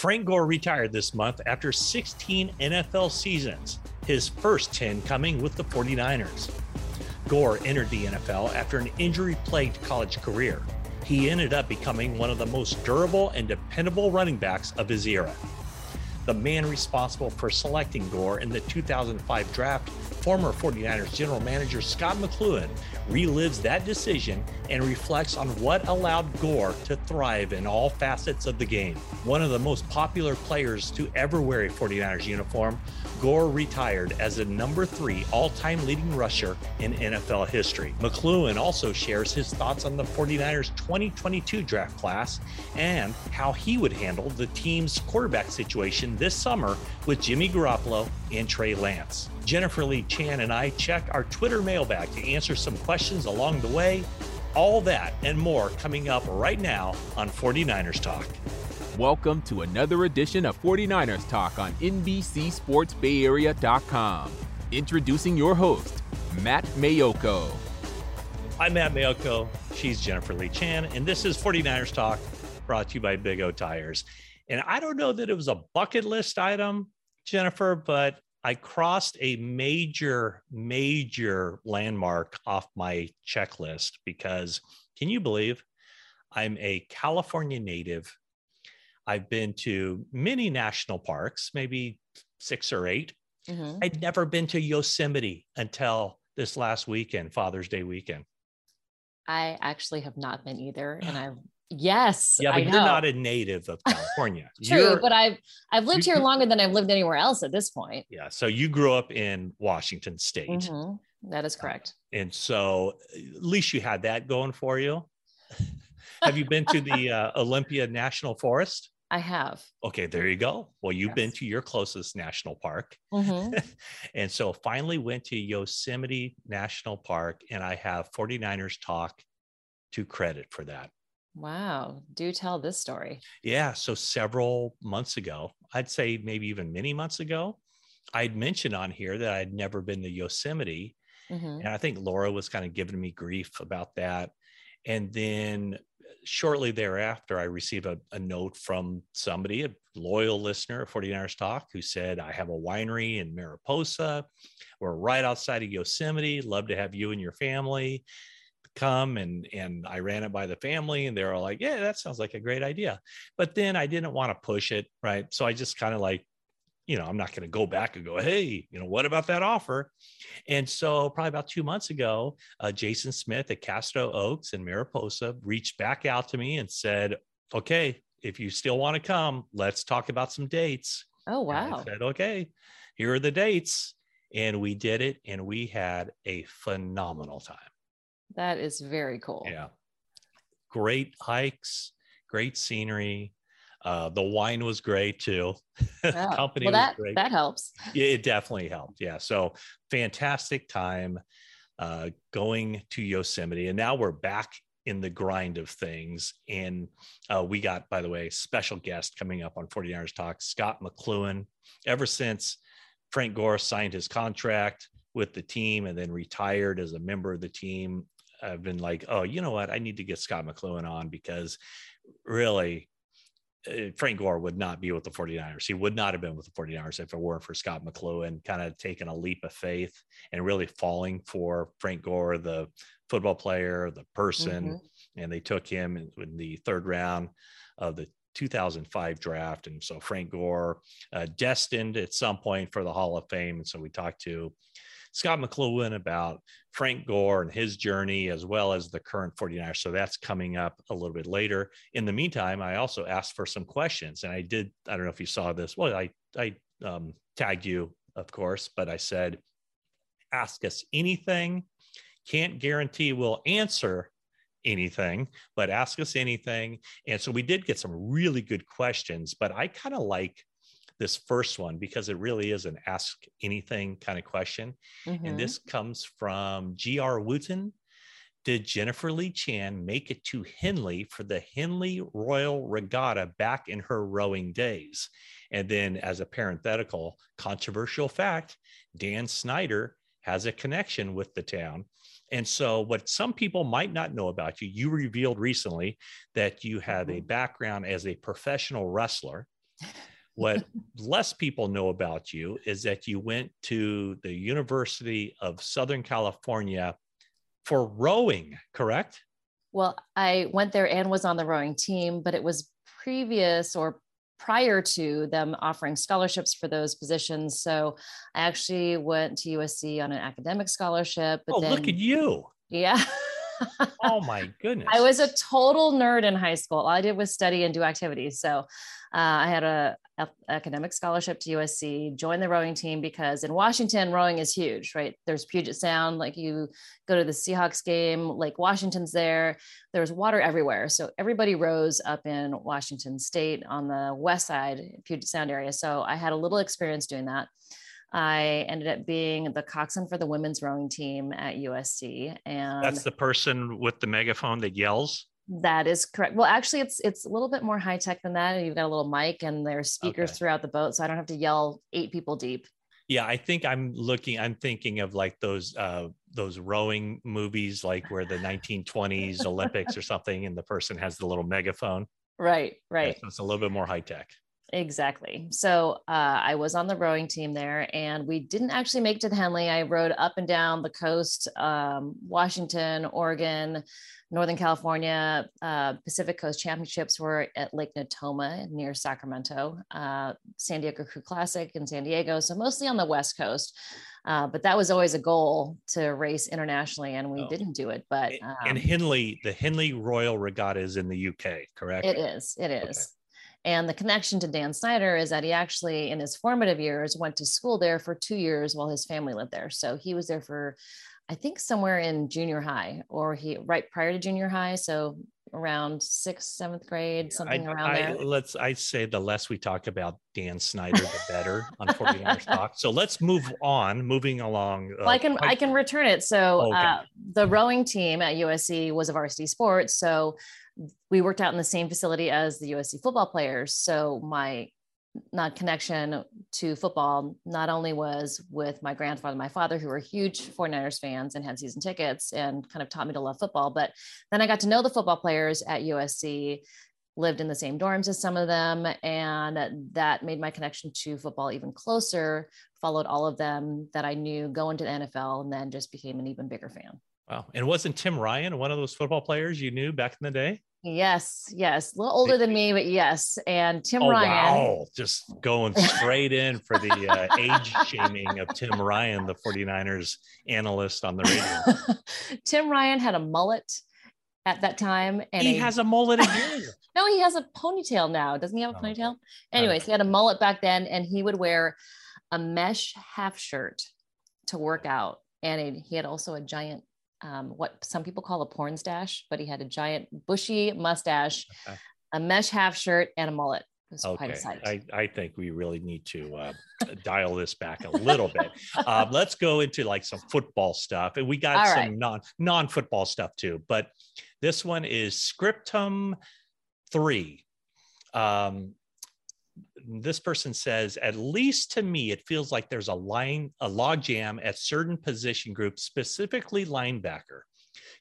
Frank Gore retired this month after 16 NFL seasons, his first 10 coming with the 49ers. Gore entered the NFL after an injury plagued college career. He ended up becoming one of the most durable and dependable running backs of his era. The man responsible for selecting Gore in the 2005 draft, former 49ers general manager Scott McCloughan, relives that decision and reflects on what allowed Gore to thrive in all facets of the game. One of the most popular players to ever wear a 49ers uniform, Gore retired as the number three all time leading rusher in NFL history. McCloughan also shares his thoughts on the 49ers 2022 draft class and how he would handle the team's quarterback situation this summer with Jimmy Garoppolo and Trey Lance. Jennifer Lee Chan and I check our Twitter mailbag to answer some questions along the way. All that and more coming up right now on 49ers Talk. Welcome to another edition of 49ers Talk on NBCSportsBayArea.com. Introducing your host, Matt Maiocco. I'm Matt Maiocco. She's Jennifer Lee Chan, and this is 49ers Talk brought to you by Big O Tires. And I don't know that it was a bucket list item, Jennifer, but I crossed a major, major landmark off my checklist because can you believe I'm a California native? I've been to many national parks, maybe six or 8 i mm-hmm. I'd never been to Yosemite until this last weekend, Father's Day weekend. I actually have not been either. And I've Yes. Yeah, but you're not a native of California. True, you're, but I've I've lived here longer than I've lived anywhere else at this point. Yeah. So you grew up in Washington State. Mm-hmm. That is correct. Uh, and so at least you had that going for you. have you been to the uh, Olympia National Forest? I have. Okay, there you go. Well, you've yes. been to your closest national park. Mm-hmm. and so finally went to Yosemite National Park, and I have 49ers talk to credit for that. Wow. Do tell this story. Yeah. So several months ago, I'd say maybe even many months ago, I'd mentioned on here that I'd never been to Yosemite. Mm-hmm. And I think Laura was kind of giving me grief about that. And then shortly thereafter, I received a, a note from somebody, a loyal listener of 49ers Talk, who said, I have a winery in Mariposa. We're right outside of Yosemite. Love to have you and your family come and and I ran it by the family and they were all like, yeah, that sounds like a great idea. But then I didn't want to push it, right? So I just kind of like, you know, I'm not going to go back and go, hey, you know, what about that offer? And so probably about two months ago, uh, Jason Smith at Castro Oaks in Mariposa reached back out to me and said, okay, if you still want to come, let's talk about some dates. Oh, wow. I said, okay, here are the dates. And we did it and we had a phenomenal time. That is very cool. Yeah. Great hikes, great scenery. Uh, the wine was great too. Yeah. Company well, that, great. That helps. It definitely helped. Yeah. So fantastic time uh, going to Yosemite. And now we're back in the grind of things. And uh, we got, by the way, special guest coming up on 49ers Talk, Scott McCloughan. Ever since Frank Gore signed his contract with the team and then retired as a member of the team, I've been like, oh, you know what? I need to get Scott McCloughan on because really, uh, Frank Gore would not be with the 49ers. He would not have been with the 49ers if it weren't for Scott McCloughan kind of taking a leap of faith and really falling for Frank Gore, the football player, the person. Mm-hmm. And they took him in, in, the third round of the 2005 draft. And so Frank Gore, uh, destined at some point for the Hall of Fame. And so we talked to Scott McCloughan about Frank Gore and his journey, as well as the current 49ers. So that's coming up a little bit later. In the meantime, I also asked for some questions, and I did. I don't know if you saw this. Well, I I um, tagged you, of course, but I said, ask us anything. Can't guarantee we'll answer anything, but ask us anything. And so we did get some really good questions, but I kind of like this first one because it really is an ask anything kind of question. Mm-hmm. And this comes from G.R. Wooten. Did Jennifer Lee Chan make it to Henley for the Henley Royal Regatta back in her rowing days? And then, as a parenthetical, controversial fact Dan Snyder has a connection with the town. And so, what some people might not know about you, you revealed recently that you have a mm-hmm. background as a professional wrestler what less people know about you is that you went to the University of Southern California for rowing, correct? Well, I went there and was on the rowing team, but it was previous or prior to them offering scholarships for those positions. So I actually went to USC on an academic scholarship. But oh, then, look at you. Yeah. oh my goodness. I was a total nerd in high school. All I did was study and do activities. So uh, I had a, academic scholarship to USC, joined the rowing team because in Washington, rowing is huge, right? There's Puget Sound, like you go to the Seahawks game, Lake Washington's there. There's water everywhere. So everybody rows up in Washington State on the west side, Puget Sound area. So I had a little experience doing that. I ended up being the coxswain for the women's rowing team at USC. And that's the person with the megaphone that yells. That is correct. Well, actually, it's it's a little bit more high tech than that. You've got a little mic, and there's speakers okay. throughout the boat, so I don't have to yell eight people deep. Yeah, I think I'm looking. I'm thinking of like those uh, those rowing movies, like where the 1920s Olympics or something, and the person has the little megaphone. Right, right. Yeah, so it's a little bit more high tech. Exactly. So uh, I was on the rowing team there, and we didn't actually make it to the Henley. I rowed up and down the coast, um, Washington, Oregon, Northern California. Uh, Pacific Coast Championships were at Lake Natoma near Sacramento. Uh, San Diego Crew Classic in San Diego. So mostly on the West Coast. Uh, but that was always a goal to race internationally, and we oh. didn't do it. But um, and Henley, the Henley Royal Regatta is in the UK, correct? It is. It is. Okay. And the connection to Dan Snyder is that he actually, in his formative years, went to school there for two years while his family lived there. So he was there for, I think, somewhere in junior high or he right prior to junior high. So around sixth, seventh grade, something I, around I, there. Let's, I say the less we talk about Dan Snyder, the better on 49ers talk. So let's move on, moving along. Uh, well, I can, I can return it. So okay. uh, the rowing team at USC was a varsity sport. So we worked out in the same facility as the USC football players. So my not connection to football not only was with my grandfather my father who were huge 49ers fans and had season tickets and kind of taught me to love football but then i got to know the football players at usc lived in the same dorms as some of them and that made my connection to football even closer followed all of them that i knew going to the nfl and then just became an even bigger fan. Wow. And wasn't tim ryan one of those football players you knew back in the day Yes, yes, a little older than me, but yes. And Tim oh, Ryan. Wow, just going straight in for the uh, age shaming of Tim Ryan, the 49ers analyst on the radio. Tim Ryan had a mullet at that time. And he a, has a mullet again. no, he has a ponytail now. Doesn't he have a oh, ponytail? Anyways, he had a mullet back then, and he would wear a mesh half shirt to work out. And he had also a giant um, what some people call a porn stash, but he had a giant bushy mustache, a mesh half shirt, and a mullet. It was okay. I, I think we really need to uh, dial this back a little bit. Uh, let's go into like some football stuff. And we got All some right. non non football stuff too. But this one is Scriptum 3. Um, this person says, at least to me, it feels like there's a line, a logjam at certain position groups, specifically linebacker.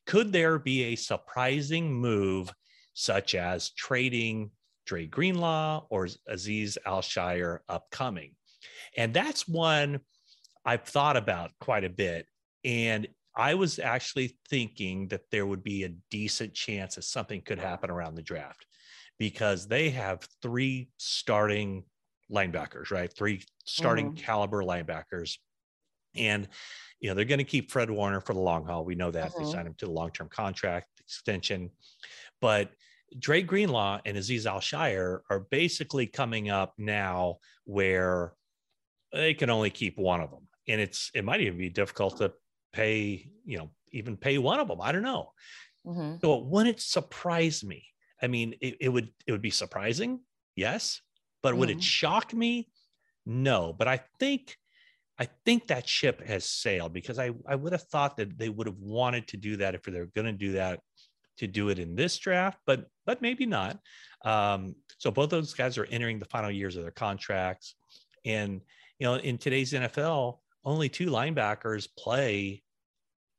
Could there be a surprising move, such as trading Dre Greenlaw or Azeez Al-Shaair upcoming? And that's one I've thought about quite a bit. And I was actually thinking that there would be a decent chance that something could happen around the draft because they have three starting linebackers, right? Three starting mm-hmm. caliber linebackers. And, you know, they're going to keep Fred Warner for the long haul. We know that mm-hmm. they signed him to the long term contract extension. But Dre Greenlaw and Azeez Al-Shaair are basically coming up now where they can only keep one of them. And it's, it might even be difficult to pay, you know, even pay one of them. I don't know. Mm-hmm. So it wouldn't surprise me I mean, it, it would it would be surprising, yes, but mm-hmm. would it mm-hmm. shock me? No, but I think I think that ship has sailed because I, I would have thought that they would have wanted to do that if they're going to do that to do it in this draft, but but maybe not. Um, so both those guys are entering the final years of their contracts, and you know in today's NFL, only two linebackers play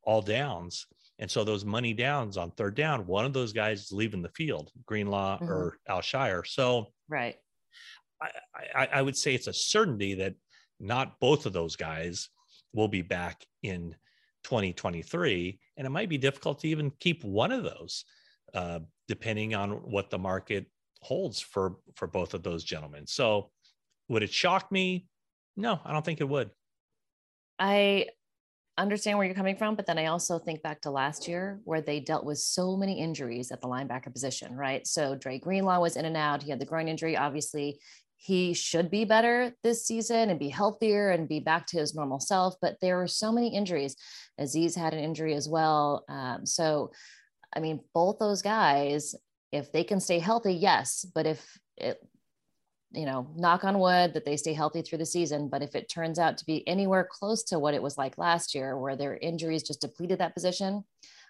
all downs. And so those money downs on third down, one of those guys is leaving the field, Greenlaw mm-hmm. or Al-Shaair. So right. I, I would say it's a certainty that not both of those guys will be back in 2023. And it might be difficult to even keep one of those, uh, depending on what the market holds for for both of those gentlemen. So would it shock me? No, I don't think it would. I understand where you're coming from, but then I also think back to last year where they dealt with so many injuries at the linebacker position, right? So Dre Greenlaw was in and out. He had the groin injury. Obviously, he should be better this season and be healthier and be back to his normal self. But there were so many injuries. Azeez had an injury as well. Um, so, I mean, both those guys, if they can stay healthy, yes. But if it, you know, knock on wood that they stay healthy through the season. But if it turns out to be anywhere close to what it was like last year, where their injuries just depleted that position,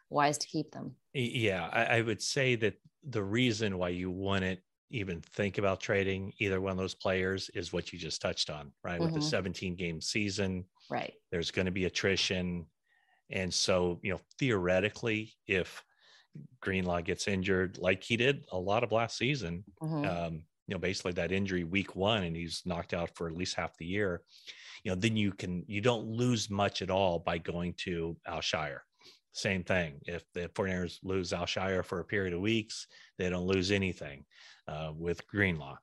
wise to keep them. Yeah, I, I would say that the reason why you wouldn't even think about trading either one of those players is what you just touched on, right? Mm-hmm. With the mm-hmm. 17 game season, right? There's going to be attrition. And so, you know, theoretically, if Greenlaw gets injured like he did a lot of last season, mm-hmm. um, you know, basically that injury week one and he's knocked out for at least half the year, you know, then you can, you don't lose much at all by going to Al-Shaair. Same thing. If the 49ers lose Al-Shaair for a period of weeks, they don't lose anything uh, with Greenlaw.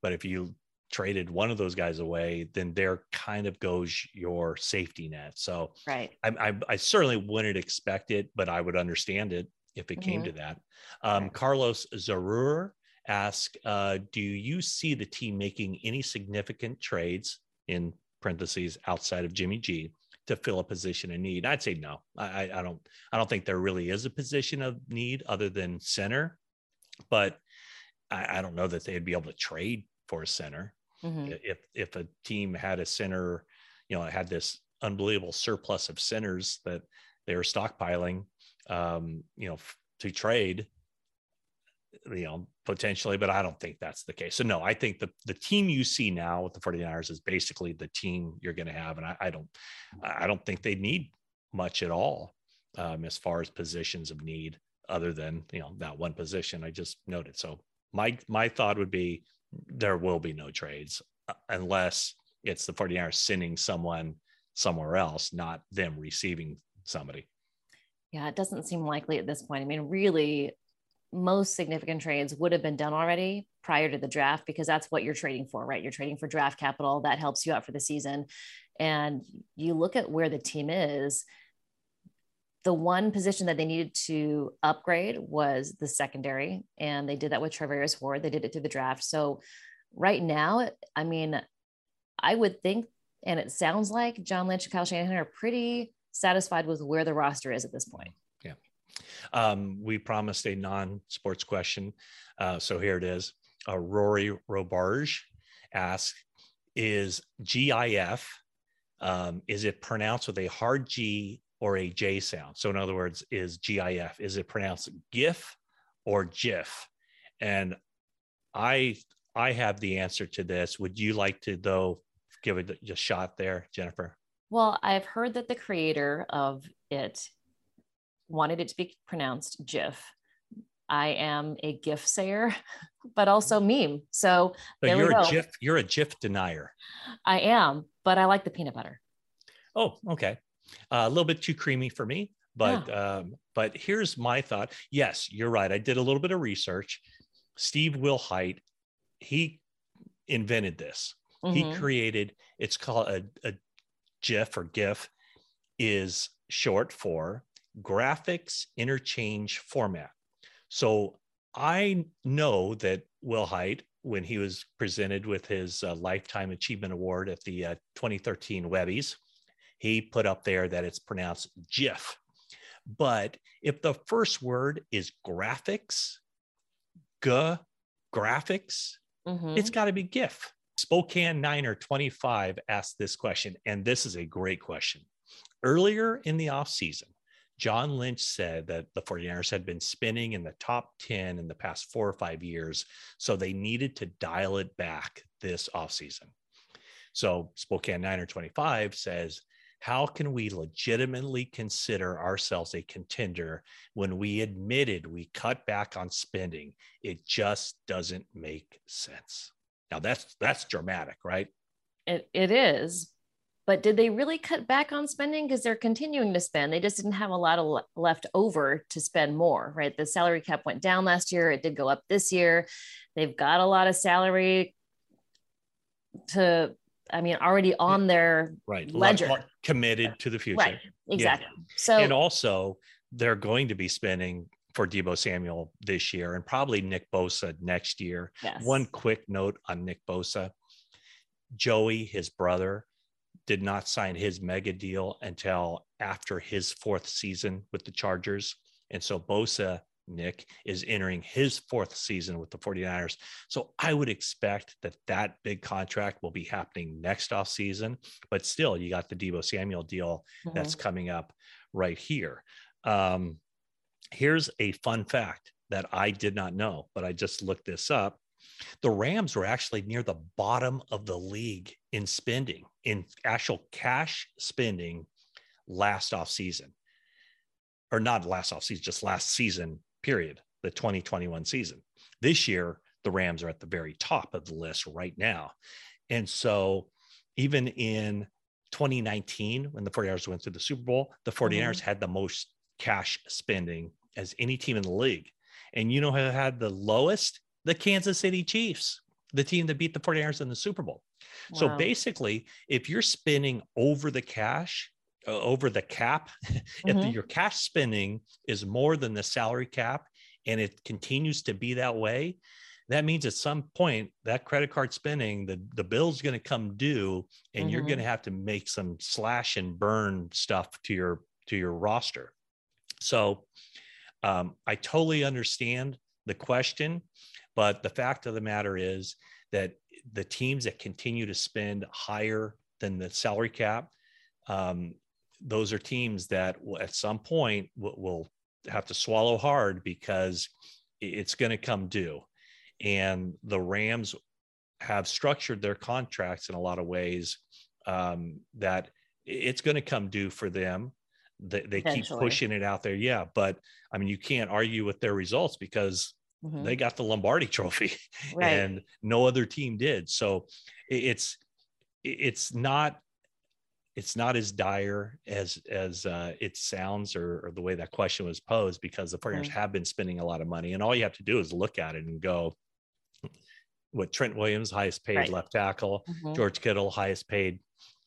But if you traded one of those guys away, then there kind of goes your safety net. So right, I, I, I certainly wouldn't expect it, but I would understand it if it mm-hmm. came to that. Um, right. Carlos Zarur asked, uh, "Do you see the team making any significant trades in parentheses outside of Jimmy G?" to fill a position in need i'd say no I, I don't i don't think there really is a position of need other than center but I, I don't know that they'd be able to trade for a center. Mm-hmm. If if a team had a center, you know, had this unbelievable surplus of centers that they were stockpiling, um, you know, f- to trade, you know, potentially, but I don't think that's the case. So no, I think the the team you see now with the 49ers is basically the team you're going to have. And I, I, don't, I don't think they need much at all um, as far as positions of need other than, you know, that one position I just noted. So my my thought would be there will be no trades uh, unless it's the 49ers sending someone somewhere else, not them receiving somebody. Yeah, it doesn't seem likely at this point. I mean, really, most significant trades would have been done already prior to the draft because that's what you're trading for, right? You're trading for draft capital that helps you out for the season. And you look at where the team is, the one position that they needed to upgrade was the secondary, and they did that with Charvarius Ward. They did it through the draft. So right now, I mean, I would think, and it sounds like John Lynch and Kyle Shanahan are pretty satisfied with where the roster is at this point. Um, we promised a non-sports question, uh, so here it is. Uh, Rory Robarge asks, "Is GIF um, is it pronounced with a hard G or a J sound. So in other words, is GIF, is it pronounced GIF or GIF? And I I have the answer to this. Would you like to though give it a shot there, Jennifer? Well, I've heard that the creator of it wanted it to be pronounced GIF. I am a GIF sayer, but also meme. So, so you're a GIF. You're a GIF denier. I am, but I like the peanut butter. Oh, okay. Uh, a little bit too creamy for me, but yeah. um, but here's my thought. Yes, you're right. I did a little bit of research. Steve Wilhite, he invented this. Mm-hmm. He created. It's called a, a GIF or GIF is short for graphics interchange format. So I know that Wilhite, when he was presented with his uh, Lifetime Achievement Award at the uh, 2013 Webbies, he put up there that it's pronounced GIF. But if the first word is graphics, G graphics, mm-hmm. it's got to be GIF. Spokane Niner 25 asked this question, and this is a great question. Earlier in the offseason, John Lynch said that the 49ers had been spinning in the top 10 in the past four or five years, so they needed to dial it back this offseason. So Spokane Niner 25 says how can we legitimately consider ourselves a contender when we admitted we cut back on spending? It just doesn't make sense. Now that's that's dramatic, right? It, it is. But did they really cut back on spending? Because they're continuing to spend. They just didn't have a lot of le- left over to spend more, right? The salary cap went down last year. It did go up this year. They've got a lot of salary to, I mean, already on their right ledger, committed to the future. Right. Exactly. Yeah. So, and also they're going to be spending for Deebo Samuel this year and probably Nick Bosa next year. Yes. One quick note on Nick Bosa Joey, his brother, did not sign his mega deal until after his fourth season with the Chargers. And so Bosa, Nick, is entering his fourth season with the 49ers. So I would expect that that big contract will be happening next off season. But still, you got the Deebo Samuel deal mm-hmm. that's coming up right here. Um, here's a fun fact that I did not know, but I just looked this up. The Rams were actually near the bottom of the league in spending, in actual cash spending last off season, or not last off season, just last season, period, the 2021 season. This year, the Rams are at the very top of the list right now. And so, even in 2019, when the 49ers went through the Super Bowl, the 49ers mm-hmm. had the most cash spending as any team in the league. And you know who had the lowest? The Kansas City Chiefs, the team that beat the 49ers in the Super Bowl. Wow. So basically, if you're spinning over the cash, uh, over the cap, mm-hmm. if your cash spending is more than the salary cap and it continues to be that way, that means at some point that credit card spending, the, the bill's going to come due and mm-hmm. you're going to have to make some slash and burn stuff to your to your roster. So um, I totally understand the question, but the fact of the matter is that the teams that continue to spend higher than the salary cap, um, those are teams that will, at some point will, will have to swallow hard because it's going to come due. And the Rams have structured their contracts in a lot of ways um, that it's going to come due for them they, they keep pushing it out there. Yeah. But I mean, you can't argue with their results because mm-hmm. they got the Lombardi trophy right. and no other team did. So it's, it's not, it's not as dire as as uh, it sounds or, or, the way that question was posed because the partners mm-hmm. have been spending a lot of money and all you have to do is look at it and go what Trent Williams highest paid right. left tackle mm-hmm. George Kittle highest paid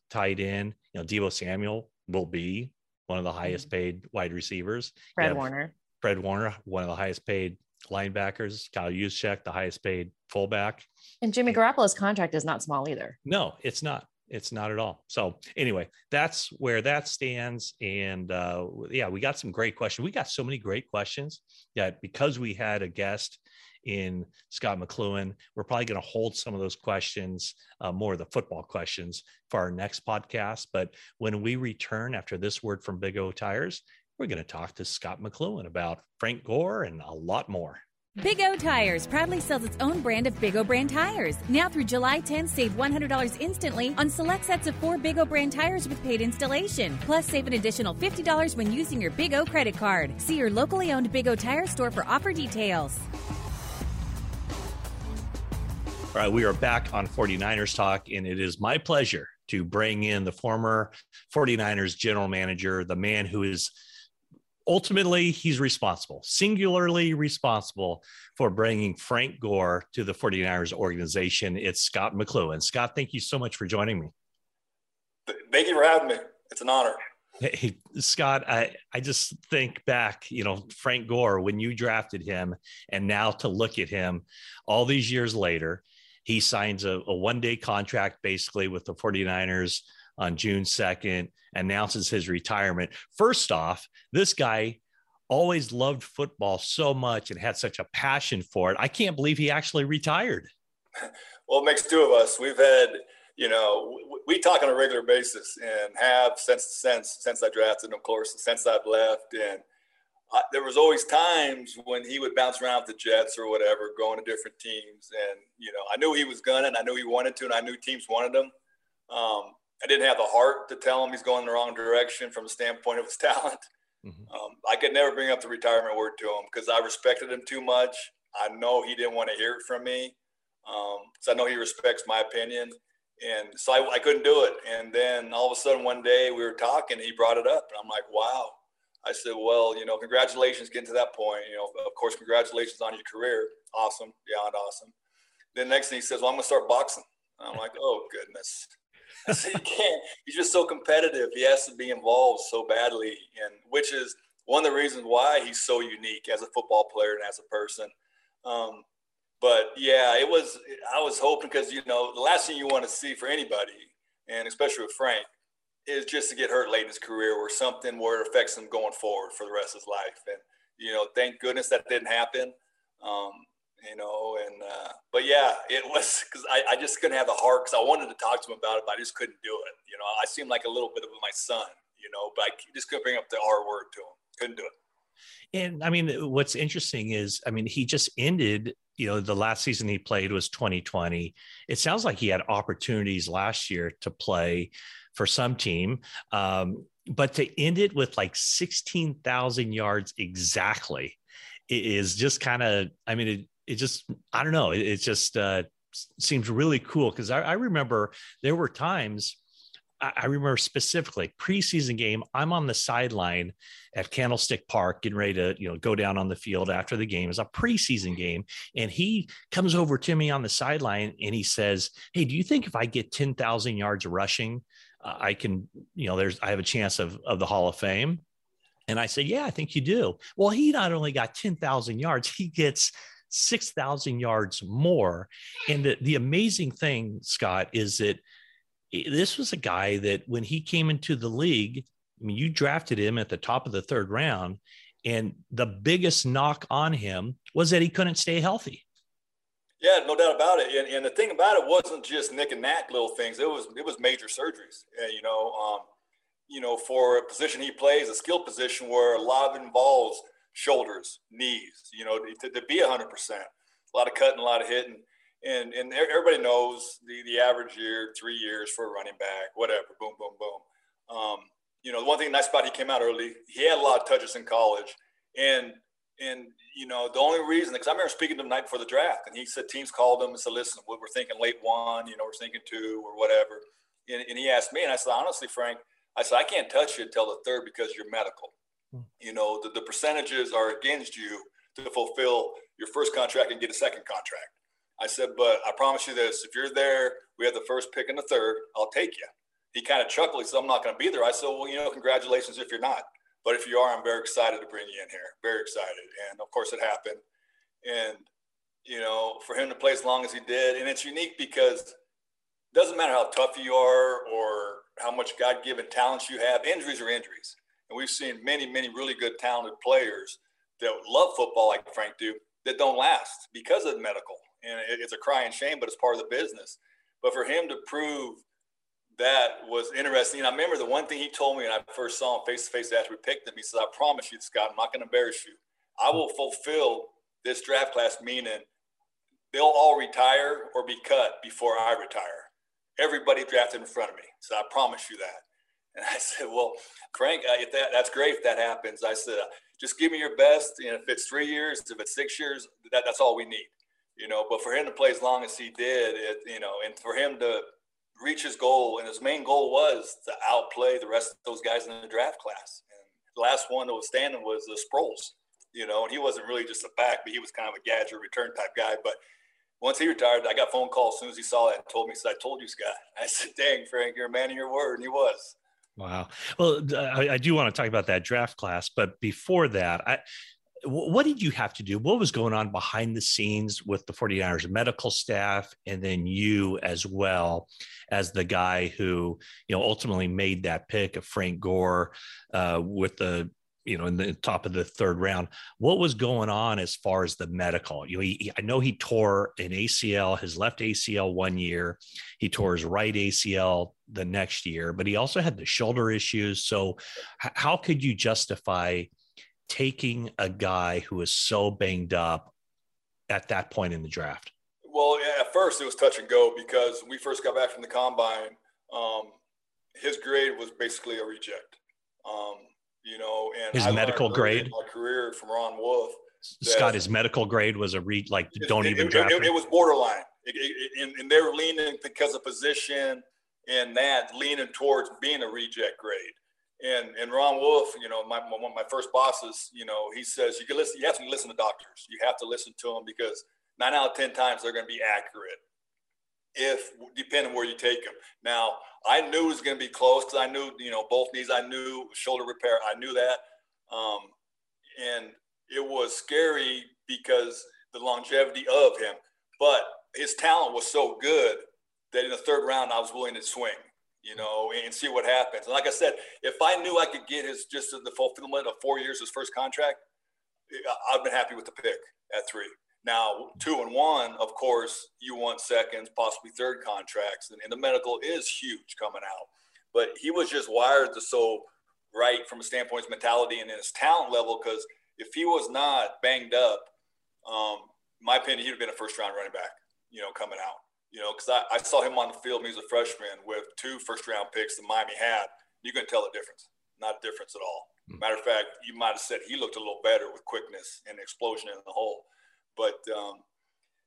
tight end you know Deebo Samuel will be one of the highest mm-hmm. paid wide receivers. Fred Warner. Fred Warner, one of the highest paid linebackers. Kyle Juszczyk, the highest paid fullback. And Jimmy Garoppolo's contract is not small either. No, it's not. It's not at all. So anyway, that's where that stands. And uh, yeah, we got some great questions. We got so many great questions that because we had a guest in Scott McCloughan. We're probably going to hold some of those questions, uh, more of the football questions, for our next podcast. But when we return after this word from Big O Tires, we're going to talk to Scott McCloughan about Frank Gore and a lot more. Big O Tires proudly sells its own brand of Big O brand tires. Now through July 10, save $100 instantly on select sets of four Big O brand tires with paid installation. Plus, save an additional $50 when using your Big O credit card. See your locally owned Big O Tire store for offer details. All right, we are back on 49ers Talk, and it is my pleasure to bring in the former 49ers general manager, the man who is ultimately he's responsible, singularly responsible for bringing Frank Gore to the 49ers organization. It's Scott McCloughan. Scott, thank you so much for joining me. Thank you for having me. It's an honor. Hey, Scott, I, I just think back, you know, Frank Gore, when you drafted him, and now to look at him all these years later, he signs a, a one day contract basically with the 49ers on June 2nd, announces his retirement. First off, this guy always loved football so much and had such a passion for it. I can't believe he actually retired. Well, it makes two of us. We've had, you know, we talk on a regular basis and have since since since I drafted of course, since I've left. And I, there was always times when he would bounce around with the Jets or whatever, going to different teams. And, you know, I knew he was gunning. I knew he wanted to, and I knew teams wanted him. Um, I didn't have the heart to tell him he's going the wrong direction from the standpoint of his talent. Mm-hmm. Um, I could never bring up the retirement word to him because I respected him too much. I know he didn't want to hear it from me. Um, so I know he respects my opinion. And so I, I couldn't do it. And then all of a sudden one day we were talking, he brought it up and I'm like, wow. I said, well, you know, congratulations getting to that point. You know, of course, congratulations on your career. Awesome. Beyond awesome. Then next thing he says, well, I'm going to start boxing. And I'm like, oh, goodness. Said, he can't. He's just so competitive. He has to be involved so badly. And which is one of the reasons why he's so unique as a football player and as a person. Um, but yeah, it was. I was hoping because you know the last thing you want to see for anybody, and especially with Frank, is just to get hurt late in his career or something where it affects him going forward for the rest of his life. And you know, thank goodness that didn't happen. Um, you know, and uh, but yeah, it was because I, I just couldn't have the heart because I wanted to talk to him about it, but I just couldn't do it. You know, I seemed like a little bit of my son, you know, but I just couldn't bring up the R word to him. Couldn't do it. And I mean, what's interesting is, I mean, he just ended, you know, the last season he played was 2020. It sounds like he had opportunities last year to play for some team. Um, but to end it with like 16,000 yards exactly is just kind of, I mean, it, it just, I don't know, it, it just uh, seems really cool because I, I remember there were times I remember specifically preseason game. I'm on the sideline at Candlestick Park, getting ready to you know go down on the field after the game. It's a preseason game, and he comes over to me on the sideline and he says, "Hey, do you think if I get ten thousand yards rushing, uh, I can you know there's I have a chance of of the Hall of Fame?" And I said, "Yeah, I think you do." Well, he not only got ten thousand yards, he gets 6,000 yards more. And the, the amazing thing, Scott, is that this was a guy that when he came into the league, I mean, you drafted him at the top of the third round, and the biggest knock on him was that he couldn't stay healthy. Yeah, no doubt about it. And, and the thing about it wasn't just nick and knack little things. It was it was major surgeries. And, you know, um, you know, for a position he plays, a skill position where a lot involves shoulders, knees. You know, to, to be hundred percent, a lot of cutting, a lot of hitting and and everybody knows the the average year, three years for a running back, whatever, boom, boom, boom. Um, you know, the one thing nice about he came out early. He had a lot of touches in college, and and you know the only reason because I remember speaking to him the night before the draft, and he said teams called him and said, "Listen, we're thinking late one, you know, we're thinking two or whatever." And, and he asked me, and I said, "Honestly, Frank, I said I can't touch you until the third because you're medical. You know, the, the percentages are against you to fulfill your first contract and get a second contract." I said, but I promise you this: if you're there, we have the first pick and the third. I'll take you. He kind of chuckled. He said, "I'm not going to be there." I said, "Well, you know, congratulations if you're not, but if you are, I'm very excited to bring you in here. Very excited." And of course, it happened. And you know, for him to play as long as he did, and it's unique because it doesn't matter how tough you are or how much God-given talents you have. Injuries are injuries, and we've seen many, many really good, talented players that love football like Frank do that don't last because of medical and it's a crying shame, but it's part of the business. But for him to prove that was interesting. And I remember the one thing he told me when I first saw him face to face after we picked him. He said, "I promise you, Scott, I'm not going to embarrass you. I will fulfill this draft class, meaning they'll all retire or be cut before I retire. Everybody drafted in front of me, so I promise you that." And I said, "Well, Frank, uh, if that that's great if that happens." I said, "Just give me your best, and if it's three years, if it's six years, that, that's all we need." you know. But for him to play as long as he did, it, you know, and for him to reach his goal, and his main goal was to outplay the rest of those guys in the draft class. And the last one that was standing was the Sproles, you know, and he wasn't really just a back, but he was kind of a gadget return type guy. But once he retired, I got phone call as soon as he saw that and told me, said, I told you, Scott. I said, dang, Frank, you're a man of your word. And he was. Wow. Well, I, I, do want to talk about that draft class, but before that, I, what did you have to do? What was going on behind the scenes with the 49ers medical staff and then you as well as the guy who, you know, ultimately made that pick of Frank Gore uh, with the, you know, in the top of the third round. What was going on as far as the medical? You know, he, I know he tore an ACL, his left ACL one year. He tore his right ACL the next year, but he also had the shoulder issues. So, h- how could you justify taking a guy who was so banged up at that point in the draft? Well, at first it was touch and go because we first got back from the combine. Um, his grade was basically a reject. Um, you know, and his I medical grade. my career from Ron Wolf. Scott, his medical grade was a read like don't it, even draft. It, it, was borderline. and, and they're leaning because of position and that leaning towards being a reject grade. And and Ron Wolf, you know, my one of my first bosses, you know, he says you can listen. You have to listen to doctors. You have to listen to them because nine out of ten times they're going to be accurate. If depending where you take them. Now I knew it was going to be close because I knew you know both knees. I knew shoulder repair. I knew that, um, and it was scary because the longevity of him. But his talent was so good that in the third round I was willing to swing you know, and see what happens. And like I said, if I knew I could get his just the fulfillment of four years, his first contract, I've been happy with the pick at three. Now, two and one, of course, you want seconds, possibly third contracts, and, and the medical is huge coming out. But he was just wired to so right from a standpoint of mentality and his talent level. Because if he was not banged up, um, my opinion, he'd have been a first round running back, you know, coming out. You know, because I, I saw him on the field when he was a freshman with two first round picks that Miami had. You can tell the difference. Not a difference at all. Mm-hmm. Matter of fact, you might have said he looked a little better with quickness and explosion in the hole. But um,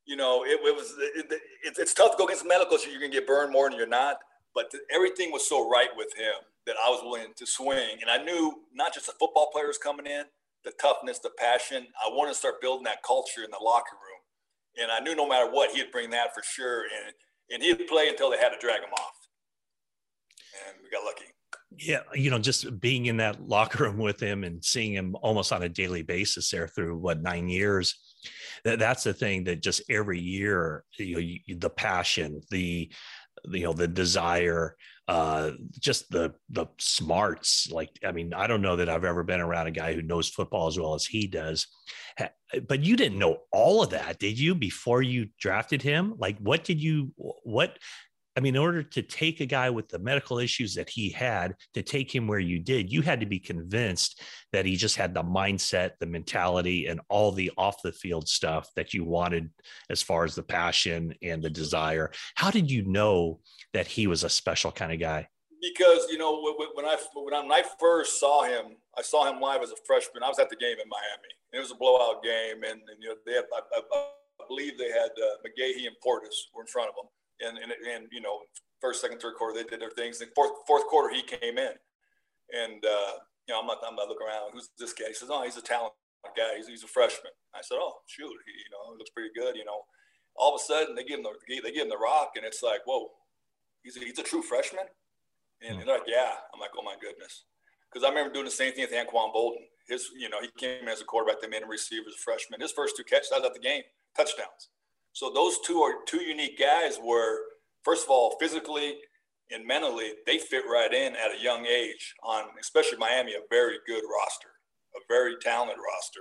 you know, it, it was it, it, it's tough to go against medical, so you're gonna get burned more than you're not. But the, everything was so right with him that I was willing to swing, and I knew not just the football players coming in, the toughness, the passion. I wanted to start building that culture in the locker room and I knew no matter what, he'd bring that for sure. And and he'd play until they had to drag him off. And we got lucky. Yeah, you know, just being in that locker room with him and seeing him almost on a daily basis there through what nine years. That, that's the thing that just every year, you know, you, the passion, the you know the desire uh just the the smarts like i mean i don't know that i've ever been around a guy who knows football as well as he does. But you didn't know all of that did you before you drafted him? Like what did you what I mean, in order to take a guy with the medical issues that he had to take him where you did, you had to be convinced that he just had the mindset, the mentality, and all the off the field stuff that you wanted as far as the passion and the desire. How did you know that he was a special kind of guy? Because you know when I when I first saw him, I saw him live as a freshman. I was at the game in Miami. It was a blowout game, and, and you know they had, I, I, I believe they had uh, McGahee and Portis were in front of them and, and, and you know, first, second, third quarter, they did their things. And fourth, fourth quarter, he came in, and uh, you know, I'm not, I'm not looking around. Who's this guy? He says, "Oh, he's a talented guy. He's, he's a freshman." I said, "Oh, shoot, he, you know, looks pretty good." You know, all of a sudden they give him the they give him the rock, and it's like, "Whoa, he's a, he's a true freshman." And hmm. they're like, "Yeah." I'm like, "Oh my goodness," because I remember doing the same thing with Anquan Boldin. His, you know, he came in as a quarterback. They made him receiver as a freshman. His first two catches, I was at the game, touchdowns. So those two are two unique guys where first of all, physically and mentally, they fit right in at a young age on, especially Miami, a very good roster, a very talented roster.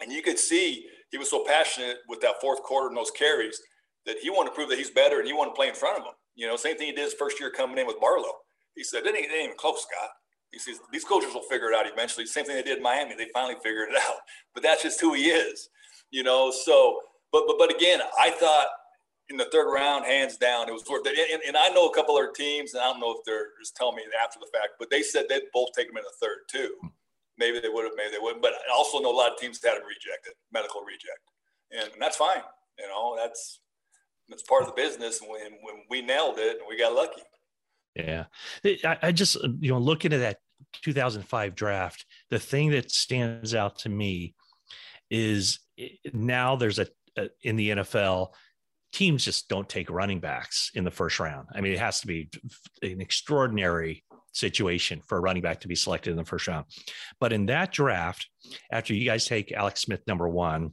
And you could see he was so passionate with that fourth quarter and those carries that he wanted to prove that he's better and he wanted to play in front of them. You know, same thing he did his first year coming in with Barlow. He said, it ain't, it ain't even close, Scott. He says, these coaches will figure it out eventually. Same thing they did in Miami. They finally figured it out. But that's just who he is, you know. So, but, but, but again, I thought in the third round, hands down, it was worth it. And, and I know a couple other teams, and I don't know if they're just telling me after the fact, but they said they'd both take him in the third too. Maybe they would have, maybe they wouldn't. But I also know a lot of teams had him rejected, medical reject, and, and that's fine. You know, that's that's part of the business. And when when we nailed it, and we got lucky. Yeah, I, I just you know looking at that 2005 draft, the thing that stands out to me is eh, now there's a, a Uh, in the NFL teams just don't take running backs in the first round. I mean, it has to be an extraordinary situation for a running back to be selected in the first round. But in that draft, after you guys take Alex Smith number one,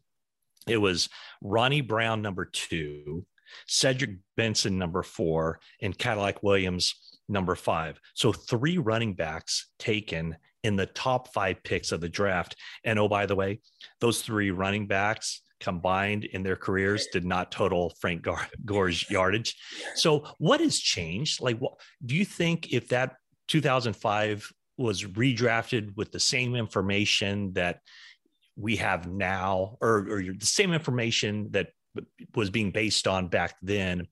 it was Ronnie Brown number two, Cedric Benson number four, and Cadillac Williams number five. So three running backs taken in the top five picks of the draft. And oh, by the way, those three running backs combined in their careers did not total Frank Gore's yardage. So, what has changed? Like, what, do you think if that 2005 was redrafted with the same information that we have now, or, or the same information that was being based on back then?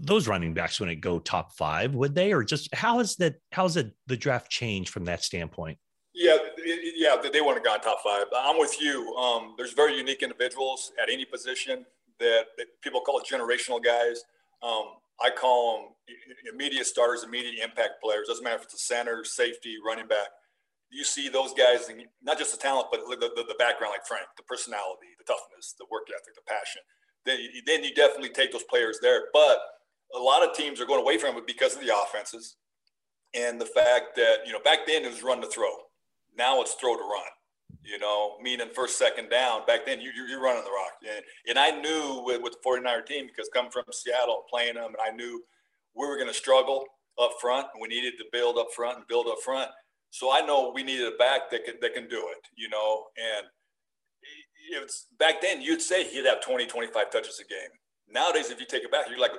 Those running backs wouldn't go top five, would they? Or just how is that? How's it, the draft changed from that standpoint? Yeah, yeah, they want to go top five. I'm with you. Um, there's very unique individuals at any position that, that people call generational guys. Um, I call them immediate starters, immediate impact players. Doesn't matter if it's a center, safety, running back. You see those guys, not just the talent, but the, the, the background, like Frank, the personality, the toughness, the work ethic, the passion. Then, then you definitely take those players there. But a lot of teams are going away from it because of the offenses and the fact that you know back then it was run to throw. Now it's throw to run you know, meaning first, second down. Back then, you, you're running the rock. And, and I knew with, with the 49er team, because coming from Seattle playing them, and I knew we were going to struggle up front. And we needed to build up front and build up front. So I know we needed a back that can, that can do it, you know. And it's back then, you'd say he'd have 20, 25 touches a game. Nowadays, if you take it back, you're like,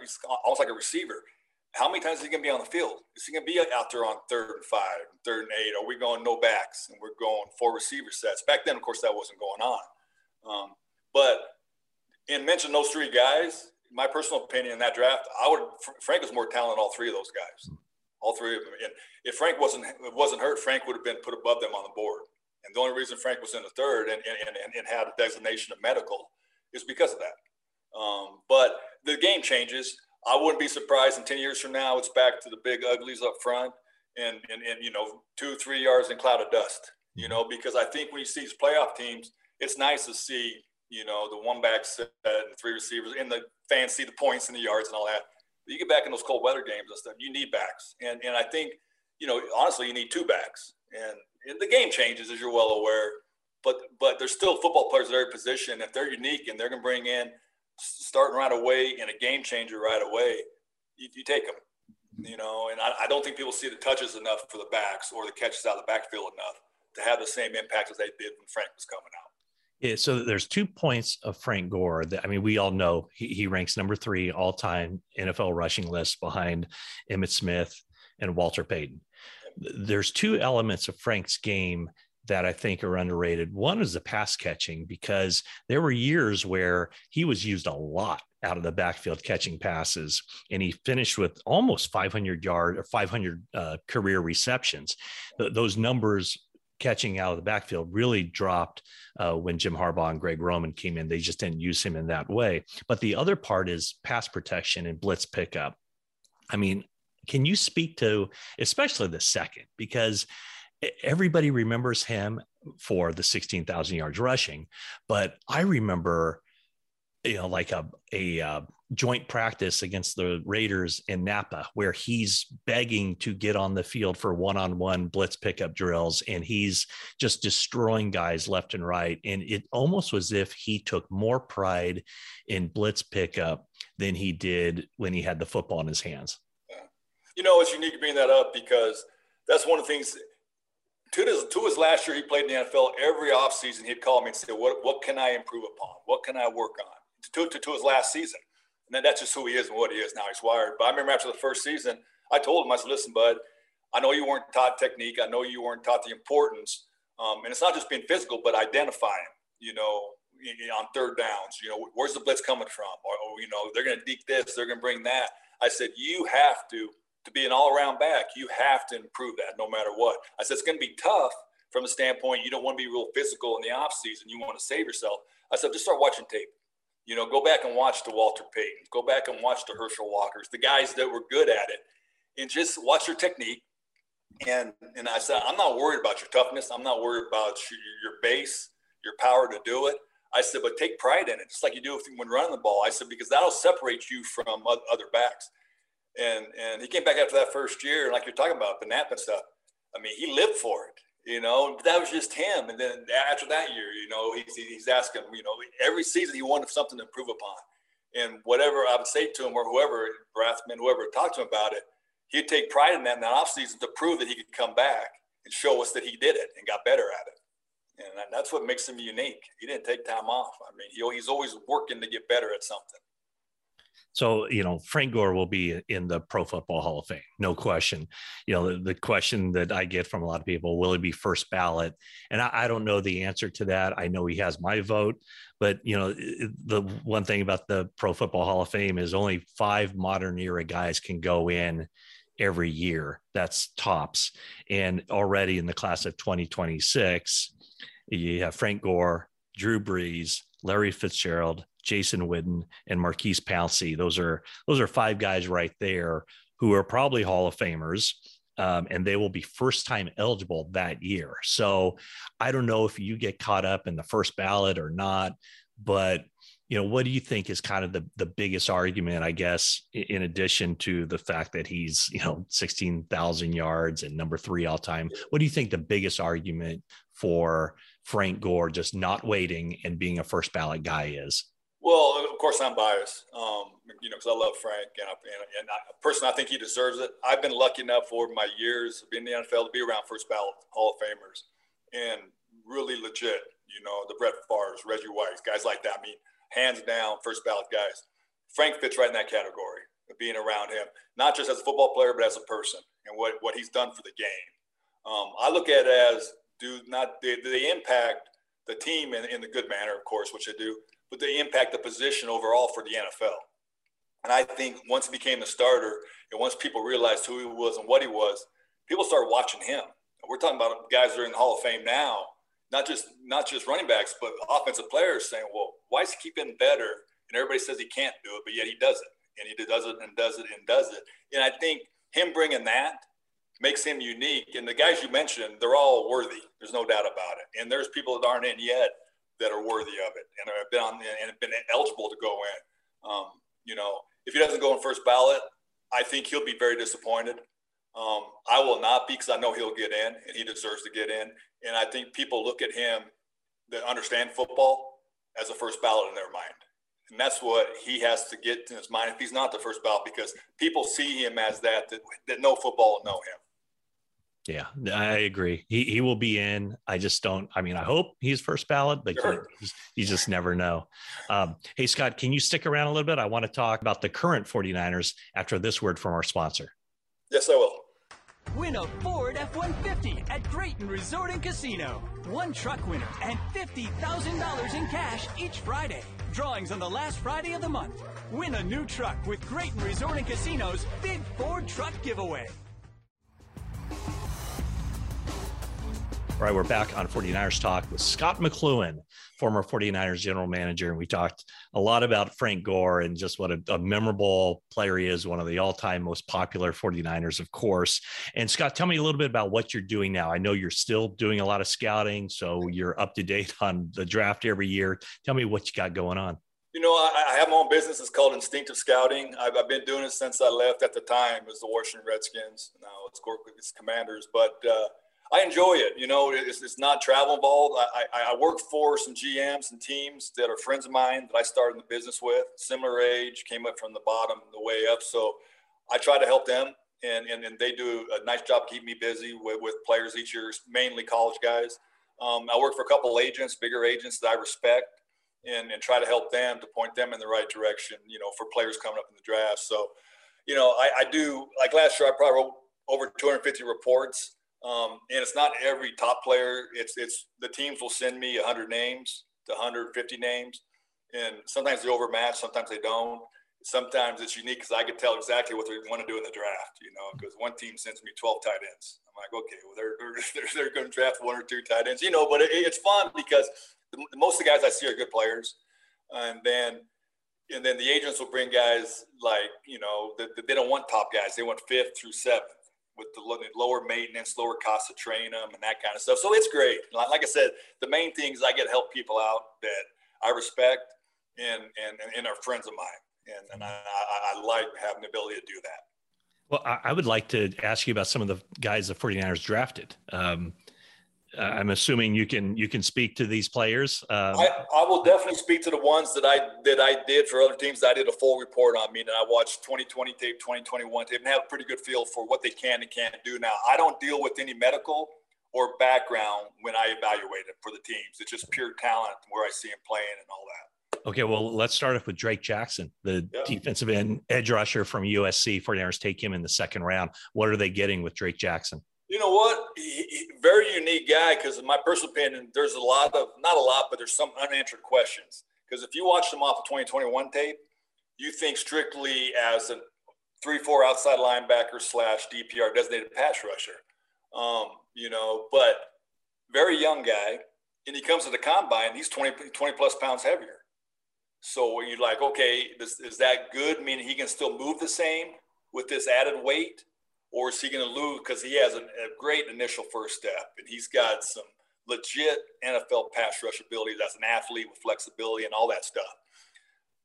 almost like a receiver how many times is he going to be on the field? Is he going to be out there on third and five, third and eight? Are we going no backs and we're going four receiver sets? Back then, of course, that wasn't going on. Um, but in mentioning those three guys, my personal opinion in that draft, I would Frank was more talented all three of those guys, all three of them. And if Frank wasn't wasn't hurt, Frank would have been put above them on the board. And the only reason Frank was in the third and, and, and, and had a designation of medical is because of that. Um, but the game changes. I wouldn't be surprised in 10 years from now, it's back to the big uglies up front and, and, and you know, two, three yards in cloud of dust, you know, because I think when you see these playoff teams, it's nice to see, you know, the one back set and three receivers and the fans see the points and the yards and all that. But you get back in those cold weather games and stuff, you need backs. And, and I think, you know, honestly, you need two backs. And, and the game changes, as you're well aware. But, but there's still football players at every position. If they're unique and they're going to bring in – starting right away and a game changer right away, you, you take them. You know, and I, I, don't think people see the touches enough for the backs or the catches out of the backfield enough to have the same impact as they did when Frank was coming out. Yeah, so there's two points of Frank Gore that I mean we all know he, he ranks number three all time NFL rushing list behind Emmitt Smith and Walter Payton. There's two elements of Frank's game that I think are underrated. One is the pass catching because there were years where he was used a lot out of the backfield catching passes, and he finished with almost 500 yard or 500 uh, career receptions. Th- those numbers catching out of the backfield really dropped uh, when Jim Harbaugh and Greg Roman came in. They just didn't use him in that way. But the other part is pass protection and blitz pickup. I mean, can you speak to especially the second because everybody remembers him for the 16,000 yards rushing, but I remember, you know, like a, a uh, joint practice against the Raiders in Napa where he's begging to get on the field for one-on-one blitz pickup drills and he's just destroying guys left and right. And it almost was if he took more pride in blitz pickup than he did when he had the football in his hands. You know, it's unique bringing that up because that's one of the things – to his, to his last year, he played in the NFL. Every offseason, he'd call me and say, what, what can I improve upon? What can I work on? To, to, to his last season. And then that's just who he is and what he is now. He's wired. But I remember after the first season, I told him, I said, listen, bud, I know you weren't taught technique. I know you weren't taught the importance. Um, and it's not just being physical, but identifying, you know, on third downs, you know, where's the blitz coming from? Or, or you know, they're going to deke this, they're going to bring that. I said, you have to – to be an all-around back, you have to improve that no matter what. I said it's going to be tough from the standpoint you don't want to be real physical in the off season. You want to save yourself. I said just start watching tape. You know, go back and watch the Walter Payton. Go back and watch the Herschel Walkers, the guys that were good at it, and just watch your technique. And and I said I'm not worried about your toughness. I'm not worried about your, your base, your power to do it. I said, but take pride in it, just like you do when running the ball. I said because that'll separate you from other backs. And and he came back after that first year, like you're talking about the nap and stuff. I mean, he lived for it, you know. That was just him. And then after that year, you know, he's he's asking, you know, every season he wanted something to improve upon. And whatever I would say to him or whoever, Rathman, whoever talked to him about it, he'd take pride in that in that offseason to prove that he could come back and show us that he did it and got better at it. And that's what makes him unique. He didn't take time off. I mean, he, he's always working to get better at something. So, you know, Frank Gore will be in the Pro Football Hall of Fame, no question. You know, the, the question that I get from a lot of people will he be first ballot? And I, I, don't know the answer to that. I know he has my vote, but, you know, the one thing about the Pro Football Hall of Fame is only five modern era guys can go in every year. That's tops. And already in the class of 2026, you have Frank Gore, Drew Brees, Larry Fitzgerald, Jason Witten, and Maurkice Pouncey. Those are those are five guys right there who are probably Hall of Famers. Um, and they will be first time eligible that year. So I don't know if you get caught up in the first ballot or not, but you know what do you think is kind of the the biggest argument i guess in addition to the fact that he's you know 16,000 yards and number 3 all time what do you think the biggest argument for Frank Gore just not waiting and being a first ballot guy is well of course i'm biased um, you know because i love Frank and, I, and, and I, personally i think he deserves it i've been lucky enough over my years of being in the NFL to be around first ballot hall of famers and really legit you know the Brett Favre's Reggie White guys like that I mean hands down, first ballot guys. Frank fits right in that category of being around him, not just as a football player, but as a person and what, what he's done for the game. Um, I look at it as do not they, they impact the team in, in the good manner, of course, which they do, but they impact the position overall for the NFL. And I think once he became the starter, and once people realized who he was and what he was, people started watching him. We're talking about guys that are in the Hall of Fame now not just not just running backs, but offensive players saying, "Well, why is he keep getting better?" And everybody says he can't do it, but yet he does it, and he does it and does it and does it. And I think him bringing that makes him unique. And the guys you mentioned, they're all worthy. There's no doubt about it. And there's people that aren't in yet that are worthy of it and have been on and have been eligible to go in. Um, you know, if he doesn't go in first ballot, I think he'll be very disappointed. Um, I will not be because I know he'll get in and he deserves to get in. And I think people look at him that understand football as a first ballot in their mind. And that's what he has to get in his mind if he's not the first ballot because people see him as that, that, that know football and know him. Yeah, I agree. He he will be in. I just don't. I mean, I hope he's first ballot, but sure. you, you, just never know. Um, hey, Scott, can you stick around a little bit? I want to talk about the current 49ers after this word from our sponsor. Yes, I will. Win a Ford F-150 at Graton Resort and Casino. One truck winner and $50,000 in cash each Friday. Drawings on the last Friday of the month. Win a new truck with Graton Resort and Casino's Big Ford Truck Giveaway. Right, we're back on 49ers Talk with Scott McCloughan, former 49ers general manager. And we talked a lot about Frank Gore and just what a, a memorable player he is, one of the all time most popular 49ers, of course. And Scott, tell me a little bit about what you're doing now. I know you're still doing a lot of scouting, so you're up to date on the draft every year. Tell me what you got going on. You know, I, I have my own business. It's called Instinctive Scouting. I've, I've, been doing it since I left. At the time, it was the Washington Redskins. Now it's, it's Commanders. But uh, I enjoy it. You know, it's, it's not travel involved. I, I, I, work for some GMs and teams that are friends of mine that I started the business with, similar age, came up from the bottom the way up. So I try to help them, and, and, and they do a nice job keeping me busy with, with players each year, mainly college guys. Um, I work for a couple agents, bigger agents that I respect, and, and try to help them to point them in the right direction, you know, for players coming up in the draft. So, you know, I, I do, like last year, I probably wrote over 250 reports um, and it's not every top player. It's it's the teams will send me 100 names to 150 names, and sometimes they overmatch, sometimes they don't. Sometimes it's unique because I can tell exactly what they want to do in the draft. You know, because one team sends me 12 tight ends. I'm like, okay, well they're they're, they're, going to draft one or two tight ends. You know, but it, it's fun because the, most of the guys I see are good players, and then and then the agents will bring guys like you know they, they don't want top guys. They want fifth through seventh with the lower maintenance, lower cost to train them, and that kind of stuff. So it's great. Like I said, the main thing is I get to help people out that I respect and and and are friends of mine, and and I, I, like having the ability to do that. Well, I would like to ask you about some of the guys the 49ers drafted. Um, I'm assuming you can you can speak to these players. Um, I, I will definitely speak to the ones that I that I did for other teams. I did a full report on me, and I watched 2020 tape, 2021 tape, and have a pretty good feel for what they can and can't do. Now, I don't deal with any medical or background when I evaluate it for the teams. It's just pure talent where I see them playing and all that. Okay, well, let's start off with Drake Jackson, the yeah. defensive end edge rusher from USC. 49ers take him in the second round. What are they getting with Drake Jackson? You know what? He, he, very unique guy because, in my personal opinion, there's a lot of not a lot, but there's some unanswered questions. Because if you watch them off of 2021 tape, you think strictly as a three-four outside linebacker slash DPR designated pass rusher. Um, you know, but very young guy, and he comes to the combine. He's 20, 20 plus pounds heavier. So you're like, okay, this, is that good? Meaning he can still move the same with this added weight, or is he going to lose because he has a, a, great initial first step and he's got some legit NFL pass rush ability as an athlete with flexibility and all that stuff.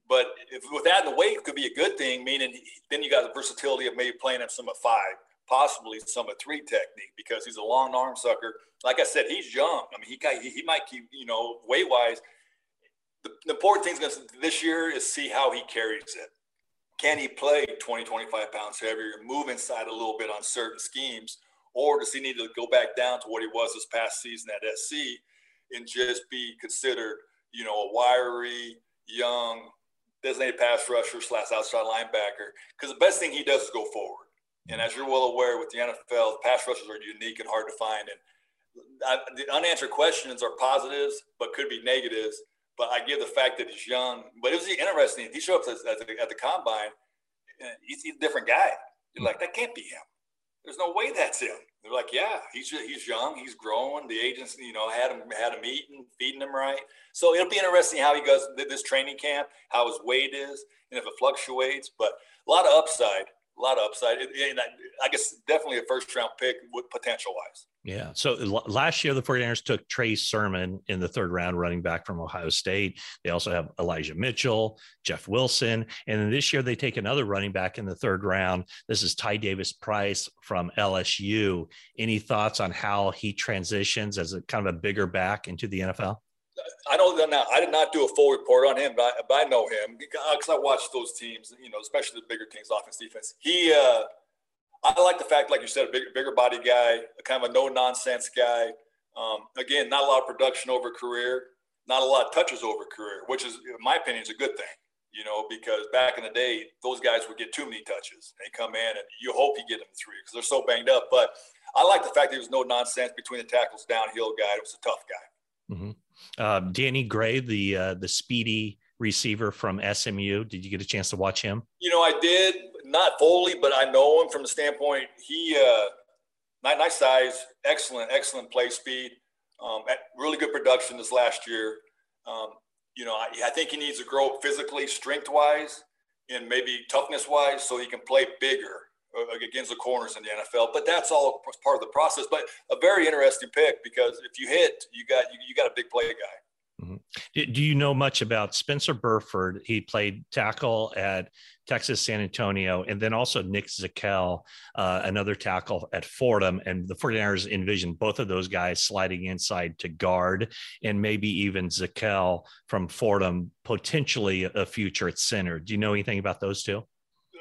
But if with that in the weight, could be a good thing. Meaning, then you got the versatility of maybe playing him some of five, possibly some of three technique because he's a long arm sucker. Like I said, he's young. I mean, he he, he might keep you know weight wise. The, the important thing is this year is see how he carries it. Can he play 20, 25 pounds heavier, move inside a little bit on certain schemes, or does he need to go back down to what he was this past season at SC and just be considered, you know, a wiry, young, designated pass rusher slash outside linebacker? Because the best thing he does is go forward. And as you're well aware, with the NFL, pass rushers are unique and hard to find. And I, the unanswered questions are positives, but could be negatives. But I give the fact that he's young. But it was interesting. He showed up at the, at the combine. He's, a different guy. You're like, that can't be him. There's no way that's him. They're like, yeah, he's he's young, he's growing. The agents, you know, had him had him eating, feeding him right. So it'll be interesting how he goes this training camp, how his weight is, and if it fluctuates. But a lot of upside a lot of upside. And I, guess definitely a first round pick with potential wise. Yeah. So last year, the 49ers took Trey Sermon in the third round, running back from Ohio State. They also have Elijah Mitchell, Jeff Wilson. And then this year, they take another running back in the third round. This is Ty Davis Price from LSU. Any thoughts on how he transitions as a kind of a bigger back into the NFL? I know that now. I did not do a full report on him, but I, but I know him because I watched those teams. You know, especially the bigger teams, offense, defense. He, uh, I like the fact, like you said, a bigger, bigger body guy, a kind of a no nonsense guy. Um, again, not a lot of production over career, not a lot of touches over career, which is, in my opinion, is a good thing. You know, because back in the day, those guys would get too many touches. They come in, and you hope you get them three because they're so banged up. But I like the fact there was no nonsense between the tackles, downhill guy. It was a tough guy. Mm-hmm. Uh, Danny Gray, the uh, the speedy receiver from SMU. Did you get a chance to watch him? You know, I did not fully, but I know him from the standpoint he uh, nice size, excellent, excellent play speed, um, really good production this last year. Um, you know, I, I, think he needs to grow physically, strength wise, and maybe toughness wise, so he can play bigger. Uh, against the corners in the NFL. But that's all part of the process. But a very interesting pick because if you hit, you got you, you got a big play guy. Mm-hmm. Do you know much about Spencer Burford? He played tackle at Texas San Antonio, and then also Nick Zakelj, uh, another tackle at Fordham. And the 49ers envision both of those guys sliding inside to guard, and maybe even Zakelj from Fordham, potentially a future at center. Do you know anything about those two?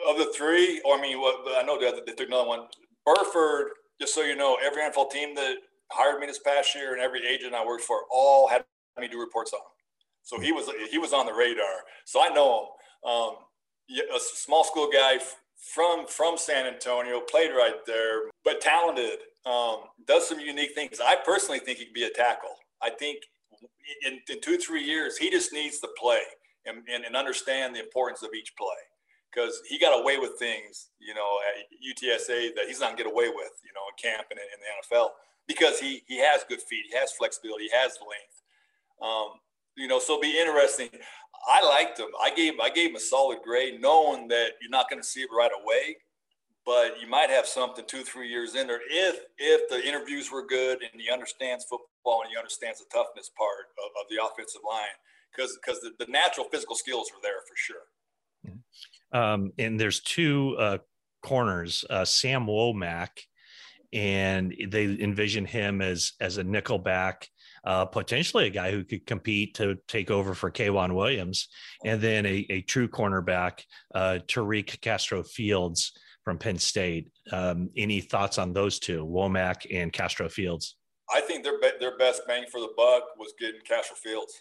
of the three, or I mean, what, I know that they took another one. Burford, just so you know, every NFL team that hired me this past year and every agent I worked for all had me do reports on him. So he was he was on the radar. So I know him. Um, a small school guy from from San Antonio, played right there, but talented. Um, does some unique things. I personally think he could be a tackle. I think in, in two three years he just needs to play and, and, and understand the importance of each play because he got away with things, you know, at UTSA that he's not going to get away with, you know, in camp and in the NFL because he he has good feet, he has flexibility, he has length. Um, you know, so it'll be interesting. I liked him. I gave I gave him a solid grade, knowing that you're not going to see it right away, but you might have something two three years in there if if the interviews were good and he understands football and he understands the toughness part of, of the offensive line because because the, the natural physical skills are there for sure. Um, and there's two uh, corners, uh, Sam Womack, and they envision him as as a nickelback, uh, potentially a guy who could compete to take over for K'Waun Williams, and then a, a true cornerback, uh, Tariq Castro Fields from Penn State. Um, any thoughts on those two, Womack and Castro Fields? I think their their best bang for the buck was getting Castro Fields.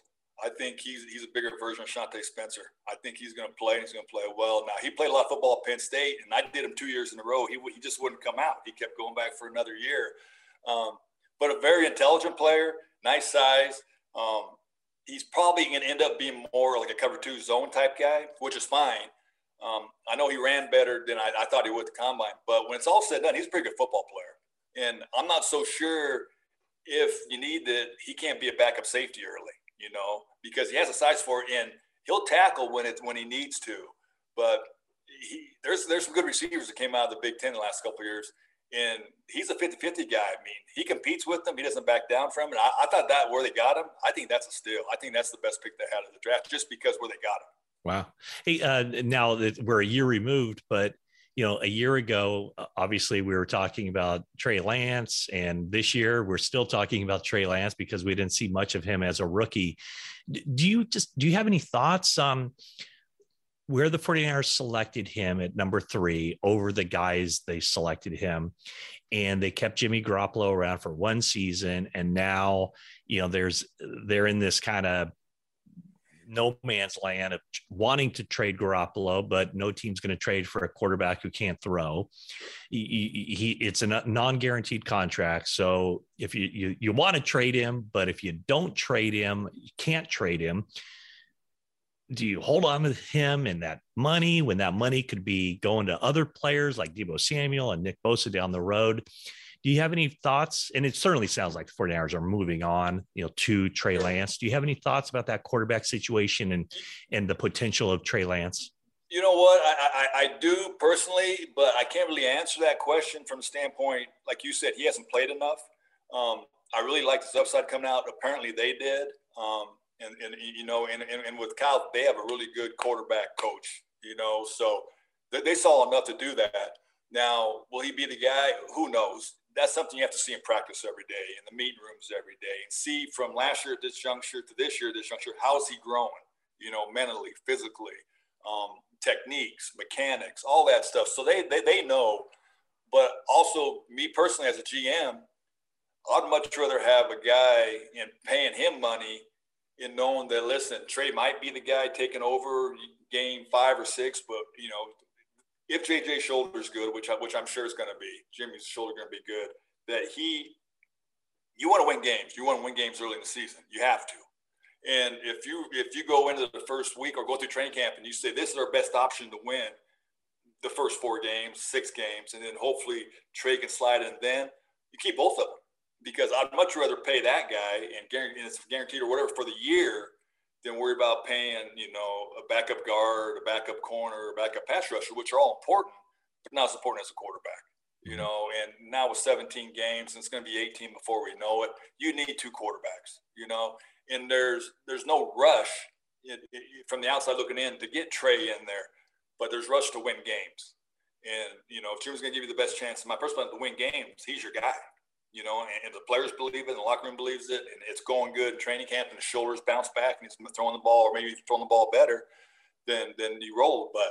I think he's he's a bigger version of Shante Spencer. I think he's going to play and he's going to play well. Now he played a lot of football at Penn State, and I did him two years in a row. He he just wouldn't come out. He kept going back for another year. Um, but a very intelligent player, nice size. Um, he's probably going to end up being more like a cover two zone type guy, which is fine. Um, I know he ran better than I, I thought he would at the combine, but when it's all said and done, he's a pretty good football player. And I'm not so sure if you need that he can't be a backup safety early you know, because he has a size for it and he'll tackle when it's when he needs to. But he, there's there's some good receivers that came out of the Big Ten the last couple years, and he's a 50-50 guy. I mean, he competes with them. He doesn't back down from it. I, thought that where they got him, I think that's a steal. I think that's the best pick they had in the draft, just because where they got him. Wow. Hey, uh, now that we're a year removed, but you know, a year ago, obviously we were talking about Trey Lance, and this year we're still talking about Trey Lance because we didn't see much of him as a rookie. Do you just do you have any thoughts on where the 49ers selected him at number three over the guys they selected him? And they kept Jimmy Garoppolo around for one season, and now you know there's they're in this kind of no man's land of wanting to trade Garoppolo, but no team's going to trade for a quarterback who can't throw. He, he, it's a non-guaranteed contract, so if you, you you want to trade him, but if you don't trade him, you can't trade him. Do you hold on to him and that money when that money could be going to other players like Deebo Samuel and Nick Bosa down the road? Do you have any thoughts? And it certainly sounds like the 49ers are moving on, you know, to Trey Lance. Do you have any thoughts about that quarterback situation and and the potential of Trey Lance? You know what? I, I, I do personally, but I can't really answer that question from the standpoint, like you said, he hasn't played enough. Um, I really like his upside coming out. Apparently, they did. Um, and, and you know, and, and, and with Kyle, they have a really good quarterback coach. You know, so they, they saw enough to do that. Now, will he be the guy? Who knows? that's something you have to see in practice every day, in the meeting rooms every day, and see from last year at this juncture to this year at this juncture, how's he growing? You know, mentally, physically, um, techniques, mechanics, all that stuff. So they, they they know. But also, me personally as a GM, I'd much rather have a guy and paying him money in knowing that listen, Trey might be the guy taking over game five or six, but you know, if JJ shoulder's good, which I, which I'm sure is going to be, Jimmy's shoulder going to be good. That he, you want to win games. You want to win games early in the season. You have to. And if you if you go into the first week or go through training camp and you say this is our best option to win the first four games, six games, and then hopefully Trey can slide in, then you keep both of them because I'd much rather pay that guy and, guarantee, and it's guaranteed or whatever for the year than worry about paying, you know, a backup guard, a backup corner, a backup pass rusher, which are all important, but not as important as a quarterback. You mm-hmm. know, and now with 17 games, and it's going to be 18 before we know it. You need two quarterbacks. You know, and there's there's no rush it, it, from the outside looking in to get Trey in there, but there's rush to win games. And you know, if Jim's going to give you the best chance, in my first personal to win games, he's your guy you know, and, and, the players believe it, and the locker room believes it, and it's going good in training camp, and the shoulders bounce back, and he's throwing the ball, or maybe he's throwing the ball better, than then you roll. But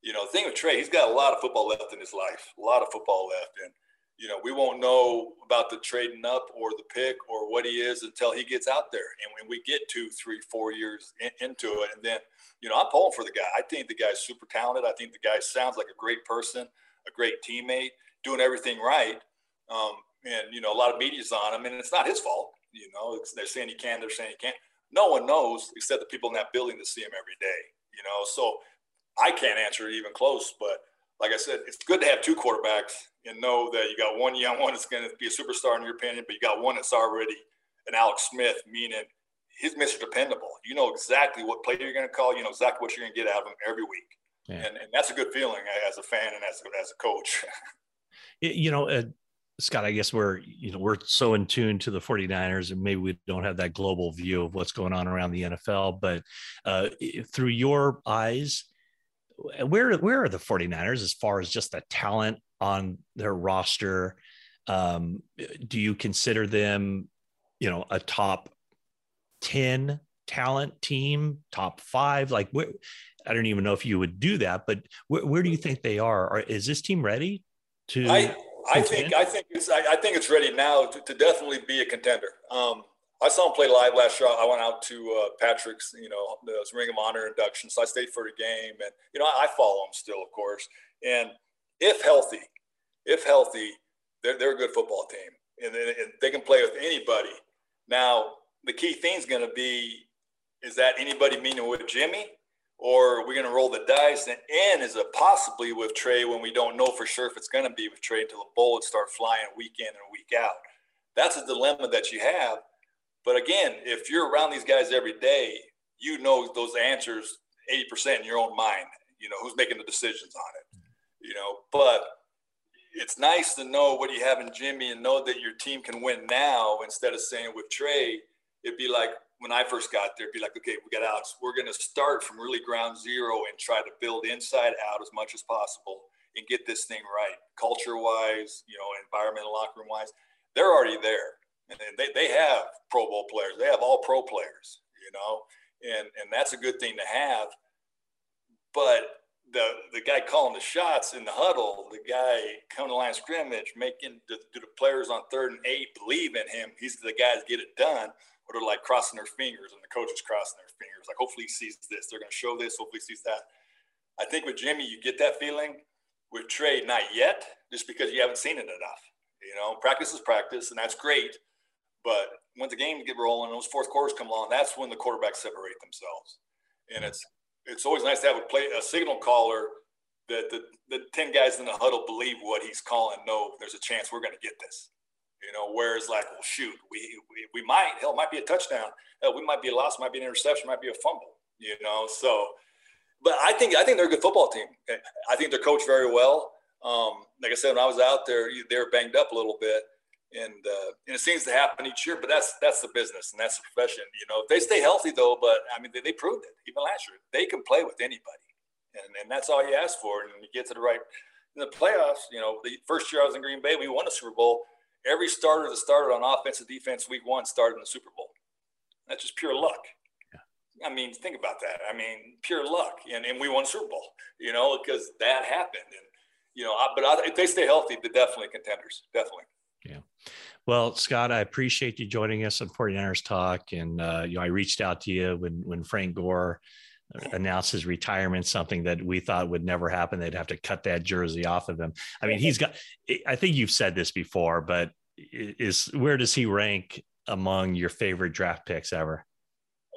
you know, the thing with Trey, he's got a lot of football left in his life, a lot of football left, and you know, we won't know about the trading up or the pick or what he is until he gets out there, and when we get two, three, four years in, into it, and then you know, I'm pulling for the guy. I think the guy's super talented. I think the guy sounds like a great person, a great teammate, doing everything right. Um, and you know a lot of media's on him, and it's not his fault. You know, they're saying he can, they're saying he can't. No one knows except the people in that building that see him every day. You know, so I can't answer it even close. But like I said, it's good to have two quarterbacks and know that you got one young one that's going to be a superstar in your opinion, but you got one that's already an Alex Smith, meaning he's Mr. Dependable. You know exactly what play you're going to call. You know exactly what you're going to get out of him every week. Yeah. And, and that's a good feeling as a fan and as, as a coach. you know, uh, Scott, I guess we're, you know, we're so in tune to the 49ers and maybe we don't have that global view of what's going on around the NFL, but uh, through your eyes, where, where are the 49ers as far as just the talent on their roster? Um, do you consider them, you know, a top 10 talent team, top five? Like, where, I don't even know if you would do that, but where, where do you think they are? Or is this team ready to? I, I think I think it's I, I, think it's ready now to, to definitely be a contender. Um, I saw him play live last year. I went out to uh, Patrick's, you know, the Ring of Honor induction, so I stayed for the game, and you know, I, I follow him still, of course. And if healthy, if healthy, they're they're a good football team, and, and they can play with anybody. Now, the key thing is going to be is that anybody meaning with Jimmy or we're going to roll the dice and, and is it possibly with Trey when we don't know for sure if it's going to be with Trey until the bullets start flying week in and week out. That's a dilemma that you have. But again, if you're around these guys every day, you know those answers 80% in your own mind. You know who's making the decisions on it. You know, but it's nice to know what you have in Jimmy and know that your team can win now instead of saying with Trey, it'd be like when I first got there, be like, okay, we got Alex. We're going to start from really ground zero and try to build inside out as much as possible and get this thing right, culture wise, you know, environmental locker room wise. They're already there. And they, they have Pro Bowl players. They have all pro players, you know, and, and that's a good thing to have. But the the guy calling the shots in the huddle, the guy coming to line of scrimmage, making do the players on third and eight believe in him? He's the guy to get it done, or they're like crossing their fingers, and the coach is crossing their fingers, like hopefully he sees this. They're going to show this. Hopefully he sees that. I think with Jimmy, you get that feeling. With Trey, not yet, just because you haven't seen it enough. You know, practice is practice, and that's great. But when the game get rolling, those fourth quarters come along, that's when the quarterbacks separate themselves. And it's it's always nice to have a play a signal caller that the, the 10 guys in the huddle believe what he's calling no there's a chance we're going to get this you know whereas like well shoot we we, we might hell it might be a touchdown hell, we might be a loss might be an interception might be a fumble you know so but i think i think they're a good football team i think they're coached very well um, like i said when i was out there they were banged up a little bit and uh, and it seems to happen each year. But that's that's the business and that's the profession. You know, if they stay healthy though, but I mean, they, they proved it even last year. They can play with anybody, and and that's all you ask for. And you get to the right in the playoffs. You know, the first year I was in Green Bay, we won the Super Bowl. Every starter that started on offense and defense week one started in the Super Bowl. That's just pure luck. I mean, think about that. I mean, pure luck, and, and we won Super Bowl. You know, because that happened, and you know, I, but I, if they stay healthy, they're definitely contenders. Definitely. Yeah. Well, Scott, I appreciate you joining us on 49ers Talk. And, uh, you know, I reached out to you when, when Frank Gore announced his retirement, something that we thought would never happen. They'd have to cut that jersey off of him. I mean, he's got, I think you've said this before, but is where does he rank among your favorite draft picks ever?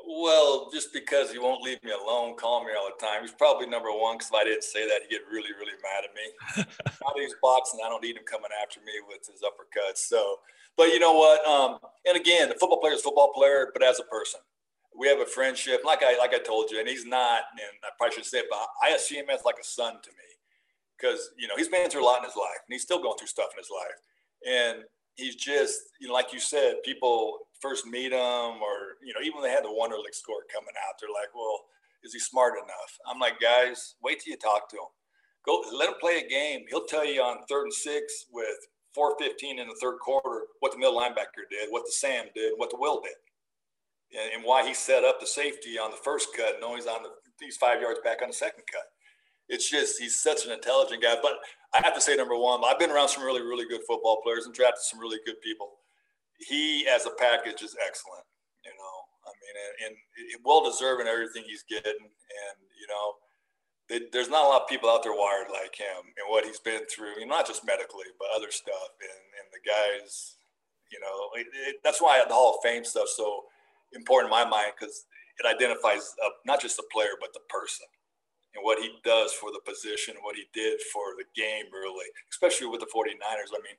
Well, just because he won't leave me alone, call me all the time. He's probably number one because if I didn't say that, he'd get really, really mad at me. Now he's boxing, I don't need him coming after me with his uppercuts. So, but you know what? Um, and again, the football player is a football player, but as a person, we have a friendship. Like I, like I told you, and he's not, and I probably should say it, but I see him as like a son to me because you know he's been through a lot in his life, and he's still going through stuff in his life, and he's just, you know, like you said, people first meet him, or you know, even when they had the Wonderlic score coming out, they're like, "Well, is he smart enough?" I'm like, guys, wait till you talk to him. Go, let him play a game. He'll tell you on third and six with 4:15 in the third quarter what the middle linebacker did, what the Sam did, what the Will did, and, why he set up the safety on the first cut. No, he's on the he's five yards back on the second cut. It's just he's such an intelligent guy. But I have to say, number one, I've been around some really, really good football players and drafted some really good people he as a package is excellent. You know, I mean, and, and well deserving everything he's getting, and you know, it, there's not a lot of people out there wired like him and what he's been through. You know, not just medically, but other stuff. And and the guys, you know, it, it, that's why the Hall of Fame stuff so important in my mind because it identifies uh, not just the player but the person and what he does for the position, what he did for the game, really, especially with the 49ers. I mean,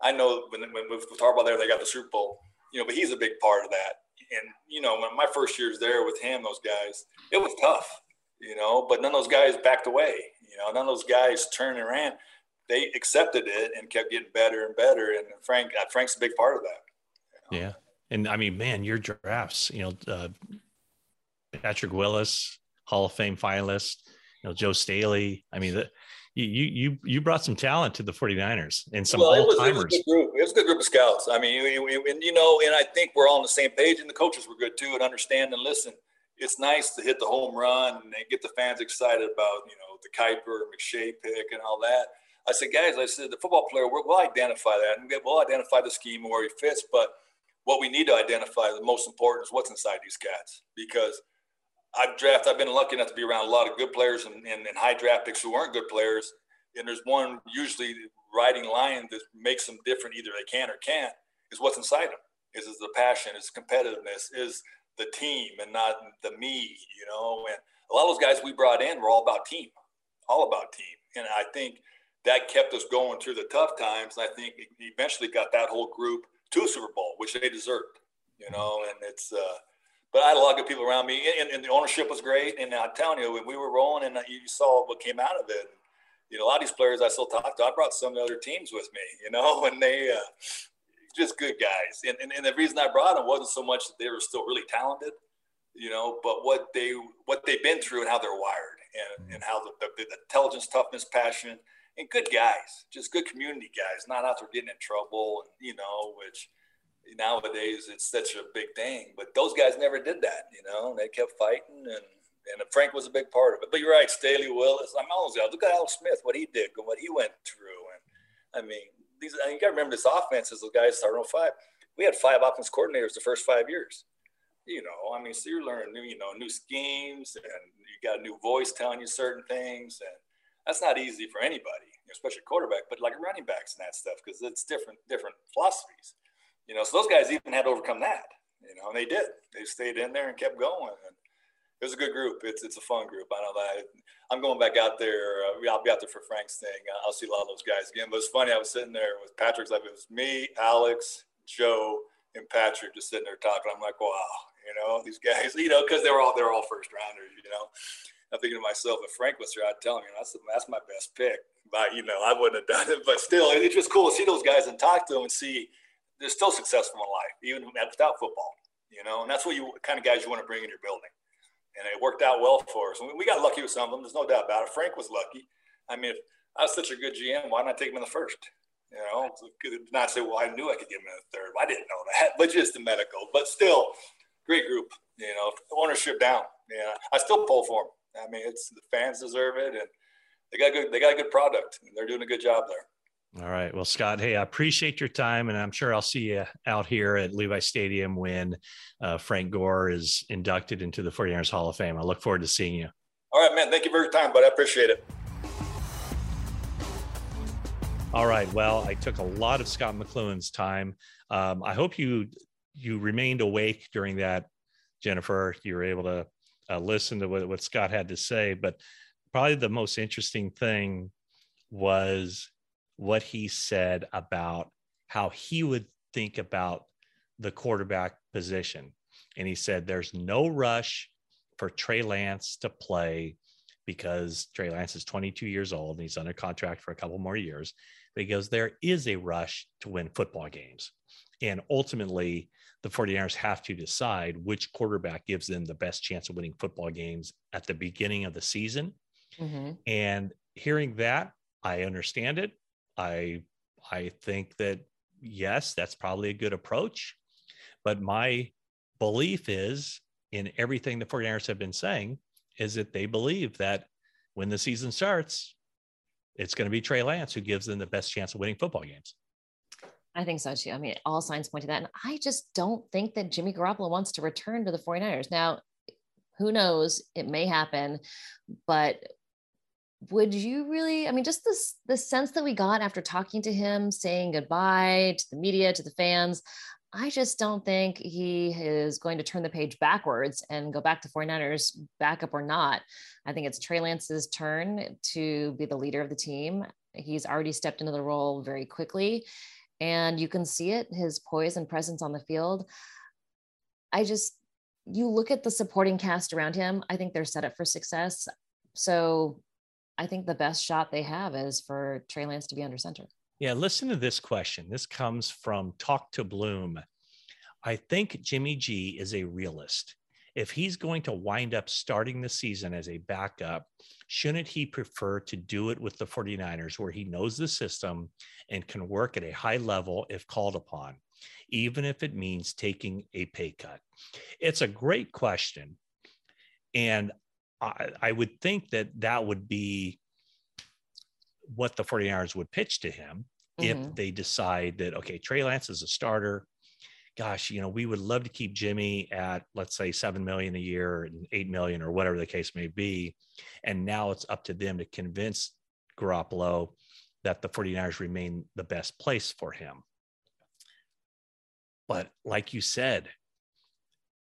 I know when, when with Harbaugh there, they got the Super Bowl, you know, but he's a big part of that. And, you know, when my first years there with him, those guys, it was tough, you know, but none of those guys backed away. You know, none of those guys turned and ran. They accepted it and kept getting better and better. And Frank, uh, Frank's a big part of that. You know? Yeah. And I mean, man, your drafts, you know, uh, Patrick Willis, Hall of Fame finalist, you know, Joe Staley. I mean, the, you you you brought some talent to the 49ers and some well, all timers. It, it, was a good group of scouts. I mean, and you know, and I think we're all on the same page, and the coaches were good too, and understand and listen. It's nice to hit the home run and get the fans excited about you know the Kiper McShay pick and all that. I said, guys, I said the football player, we'll identify that, and we'll identify the scheme where he fits. But what we need to identify, the most important, is what's inside these cats because I've drafted, I've been lucky enough to be around a lot of good players and, and, and high draft picks who weren't good players. And there's one usually riding line that makes them different. Either they can or can't. Is what's inside them. Is is the passion? Is competitiveness? Is the team and not the me? You know. And a lot of those guys we brought in were all about team, all about team. And I think that kept us going through the tough times. And I think eventually got that whole group to a Super Bowl, which they deserved. You know. And it's. Uh, but I had a lot of good people around me, and, and the ownership was great. And I'm telling you, when we were rolling, and you saw what came out of it. You know, a lot of these players I still talk to, I brought some other teams with me. You know, and they uh, just good guys. And, and and the reason I brought them wasn't so much that they were still really talented, you know, but what they what they've been through and how they're wired, and and how the, the, the intelligence, toughness, passion, and good guys, just good community guys, not out there getting in trouble, you know, which nowadays it's such a big thing. But those guys never did that, you know. They kept fighting, and and Frank was a big part of it. But you're right, Staley Willis. I'm always out. Look at Al Smith, what he did, and what he went through, and I mean, these. I mean, you got to remember this offense is the guys starting on 05. We had five offense coordinators the first five years. You know, I mean, so you're learning new, you know, new schemes, and you got a new voice telling you certain things, and that's not easy for anybody, especially quarterback, but like running backs and that stuff, because it's different, different philosophies. You know, so those guys even had to overcome that. You know, and they did. They stayed in there and kept going. And it was a good group. It's it's a fun group. I don't know that. I'm going back out there. Uh, I'll be out there for Frank's thing. I'll see a lot of those guys again. But it's funny. I was sitting there with Patrick's like it was me, Alex, Joe, and Patrick just sitting there talking. I'm like, wow, you know, these guys, you know, because they were all they're all first rounders, you know. I'm thinking to myself, if Frank was here, I'd tell him, that's that's my best pick. But you know, I wouldn't have done it. But still, it's just cool to see those guys and talk to them and see they're still successful in life, even without football. You know, and that's what you kind of guys you want to bring in your building. And it worked out well for us. We got lucky with some of them. There's no doubt about it. Frank was lucky. I mean, if I was such a good GM, why not take him in the first? You know, not say, well, I knew I could get him in the third. I didn't know that, but just the medical. But still, great group. You know, ownership down. Yeah, I still pull for them. I mean, it's the fans deserve it, and they got good. They got a good product, and they're doing a good job there. All right. Well, Scott, hey, I appreciate your time, and I'm sure I'll see you out here at Levi Stadium when uh, Frank Gore is inducted into the 49ers Hall of Fame. I look forward to seeing you. All right, man. Thank you for your time, but I appreciate it. All right. Well, I took a lot of Scott McCloughan's time. Um, I hope you you remained awake during that, Jennifer. You were able to uh, listen to what, what Scott had to say. But probably the most interesting thing was what he said about how he would think about the quarterback position. And he said, There's no rush for Trey Lance to play because Trey Lance is 22 years old and he's under contract for a couple more years. Because there is a rush to win football games. And ultimately, the 49ers have to decide which quarterback gives them the best chance of winning football games at the beginning of the season. Mm-hmm. And hearing that, I understand it. I I think that yes, that's probably a good approach. But my belief is in everything the 49ers have been saying is that they believe that when the season starts, it's going to be Trey Lance who gives them the best chance of winning football games. I think so too. I mean, all signs point to that. And I just don't think that Jimmy Garoppolo wants to return to the 49ers. Now, who knows? It may happen, but would you really i mean just this the sense that we got after talking to him saying goodbye to the media to the fans i just don't think he is going to turn the page backwards and go back to 49ers backup or not i think it's trey lance's turn to be the leader of the team he's already stepped into the role very quickly and you can see it his poise and presence on the field i just you look at the supporting cast around him i think they're set up for success so I think the best shot they have is for Trey Lance to be under center. Yeah, listen to this question. This comes from Talk to Bloom. I think Jimmy G is a realist. If he's going to wind up starting the season as a backup, shouldn't he prefer to do it with the 49ers where he knows the system and can work at a high level if called upon, even if it means taking a pay cut? It's a great question. And I, I would think that that would be what the 49ers would pitch to him mm-hmm. if they decide that, okay, Trey Lance is a starter. Gosh, you know, we would love to keep Jimmy at, let's say, 7 million a year and 8 million or whatever the case may be. And now it's up to them to convince Garoppolo that the 49ers remain the best place for him. But like you said,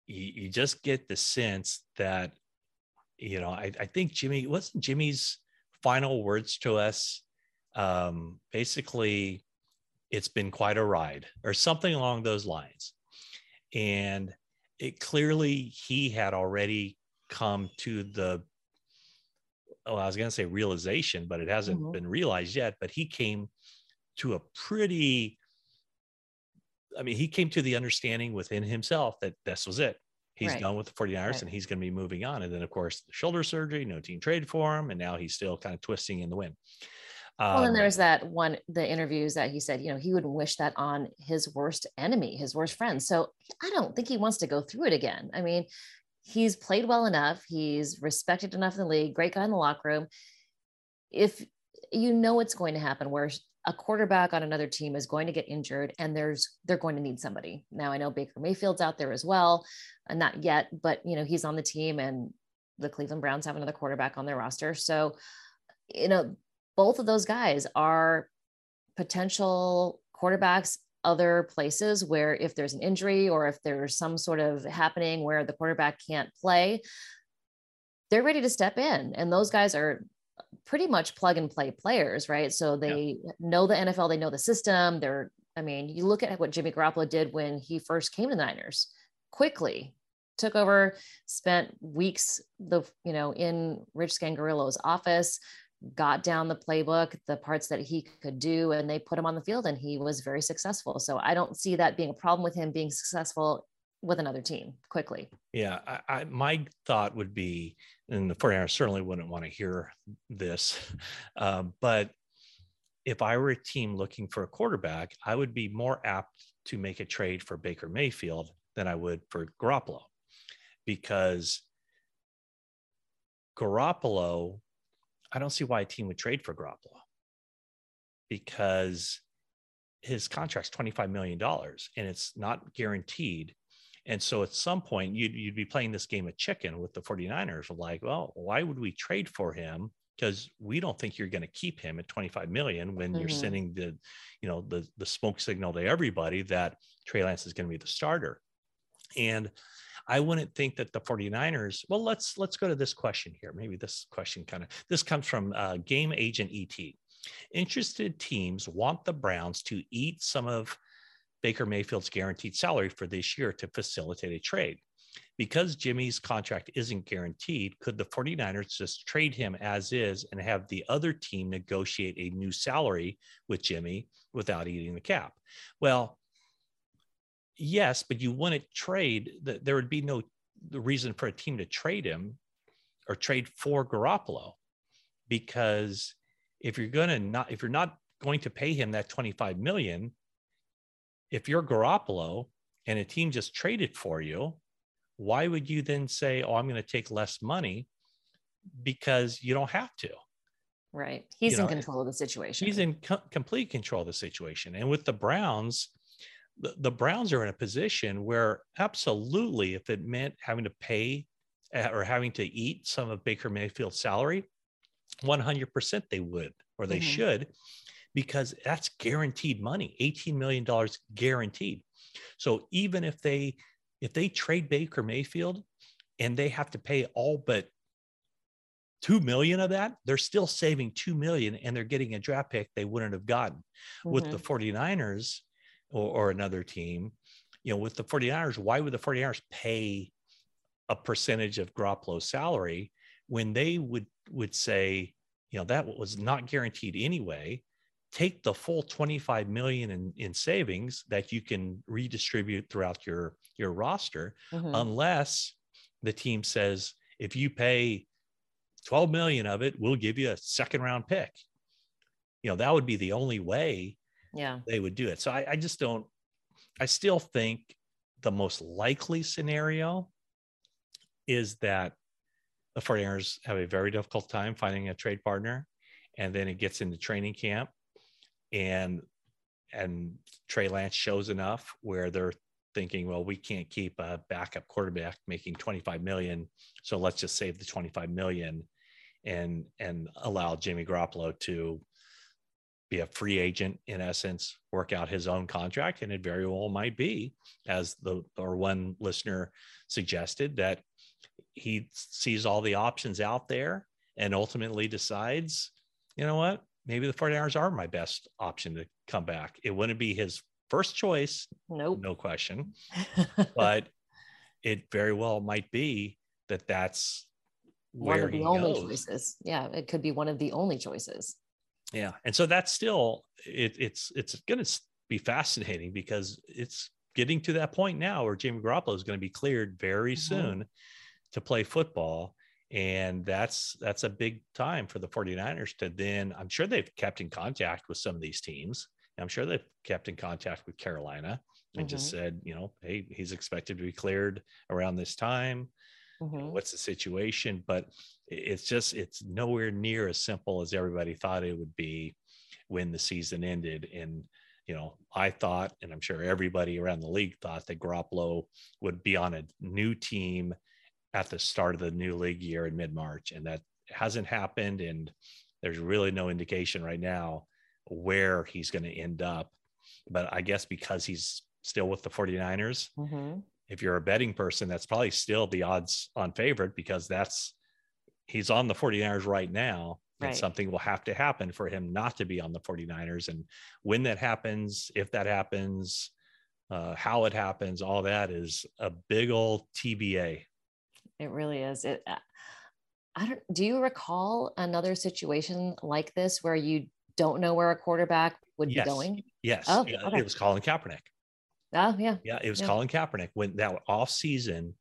you, you just get the sense that you know, I, I think Jimmy wasn't Jimmy's final words to us. Um, basically, it's been quite a ride, or something along those lines. And it clearly he had already come to the oh, I was going to say realization, but it hasn't mm-hmm. been realized yet. But he came to a pretty, I mean, he came to the understanding within himself that this was it. He's right. done with the 49ers right. and he's going to be moving on. And then, of course, the shoulder surgery, no team trade for him. And now he's still kind of twisting in the wind. Um, well, and there's that one, the interviews that he said, you know, he wouldn't wish that on his worst enemy, his worst friend. So I don't think he wants to go through it again. I mean, he's played well enough. He's respected enough in the league, great guy in the locker room. If you know what's going to happen, where a quarterback on another team is going to get injured and there's they're going to need somebody. Now I know Baker Mayfield's out there as well, and not yet, but you know, he's on the team and the Cleveland Browns have another quarterback on their roster. So, you know, both of those guys are potential quarterbacks other places where if there's an injury or if there's some sort of happening where the quarterback can't play, they're ready to step in. And those guys are pretty much plug and play players, right? So they yeah. know the NFL, they know the system. They're, I mean, you look at what Jimmy Garoppolo did when he first came to the Niners quickly took over spent weeks the you know in rich scangarello's office got down the playbook, the parts that he could do, and they put him on the field and he was very successful. So I don't see that being a problem with him being successful with another team quickly. Yeah. I, I my thought would be, and the 49ers certainly wouldn't want to hear this, uh, but if I were a team looking for a quarterback, I would be more apt to make a trade for Baker Mayfield than I would for Garoppolo because Garoppolo I don't see why a team would trade for Garoppolo because his contract's $25 million and it's not guaranteed. And so at some point, you'd, you'd be playing this game of chicken with the 49ers of like, well, why would we trade for him? Because we don't think you're going to keep him at 25 million when mm-hmm. you're sending the, you know, the, the smoke signal to everybody that Trey Lance is going to be the starter. And I wouldn't think that the 49ers, well, let's let's go to this question here. Maybe this question kind of this comes from uh, Game Agent ET. Interested teams want the Browns to eat some of Baker Mayfield's guaranteed salary for this year to facilitate a trade. Because Jimmy's contract isn't guaranteed, could the 49ers just trade him as is and have the other team negotiate a new salary with Jimmy without eating the cap? Well, yes, but you wouldn't trade that there would be no the reason for a team to trade him or trade for Garoppolo because if you're to not if you're not going to pay him that 25 million if you're Garoppolo and a team just traded for you why would you then say oh I'm going to take less money because you don't have to. Right. He's you in control of the situation. he's in co- complete control of the situation. And with the Browns the, the Browns are in a position where absolutely, if it meant having to pay uh, or having to eat some of Baker Mayfield's salary, 100% they would or they mm-hmm. should because that's guaranteed money $18 million guaranteed so even if they if they trade baker mayfield and they have to pay all but 2 million of that they're still saving 2 million and they're getting a draft pick they wouldn't have gotten mm-hmm. with the 49ers or, or another team. You know, with the 49ers, why would the 49ers pay a percentage of Garoppolo's salary when they would would say, you know, that was not guaranteed anyway. Take the full 25 million in, in savings that you can redistribute throughout your your roster, mm-hmm. unless the team says if you pay 12 million of it, we'll give you a second round pick. You know, that would be the only way yeah. they would do it. So I, I just don't i still think the most likely scenario is that the 49ers have a very difficult time finding a trade partner and then it gets into training camp and and Trey Lance shows enough where they're thinking, well, we can't keep a backup quarterback making 25 million, so let's just save the 25 million and and allow Jimmy Garoppolo to be a free agent in essence, work out his own contract, and it very well might be, as the or one listener suggested, that he sees all the options out there and ultimately decides, you know what, maybe the 49ers are my best option to come back. It wouldn't be his first choice, nope. no question, but it very well might be that that's one of the only goes. choices. Yeah, it could be one of the only choices. Yeah, and so that's still it, it's it's going to be fascinating because it's getting to that point now where Jimmy Garoppolo is going to be cleared very mm-hmm. soon to play football and that's that's a big time for the 49ers to then i'm sure they've kept in contact with some of these teams i'm sure they've kept in contact with carolina and mm-hmm. just said you know hey he's expected to be cleared around this time mm-hmm. what's the situation but it's just it's nowhere near as simple as everybody thought it would be when the season ended and you know i thought and i'm sure everybody around the league thought that Garoppolo would be on a new team at the start of the new league year in mid March, and that hasn't happened. And there's really no indication right now where he's going to end up. But I guess because he's still with the 49ers, mm-hmm. If you're a betting person, that's probably still the odds on favorite because that's he's on the 49ers right now. Right. And something will have to happen for him not to be on the 49ers. And when that happens, if that happens, uh, how it happens, all that is a big old TBA it really is. It. Uh, I don't. Do you recall another situation like this where you don't know where a quarterback would yes. be going? Yes. Oh, okay. It was Colin Kaepernick. Oh yeah. Yeah, it was yeah. Colin Kaepernick when that off season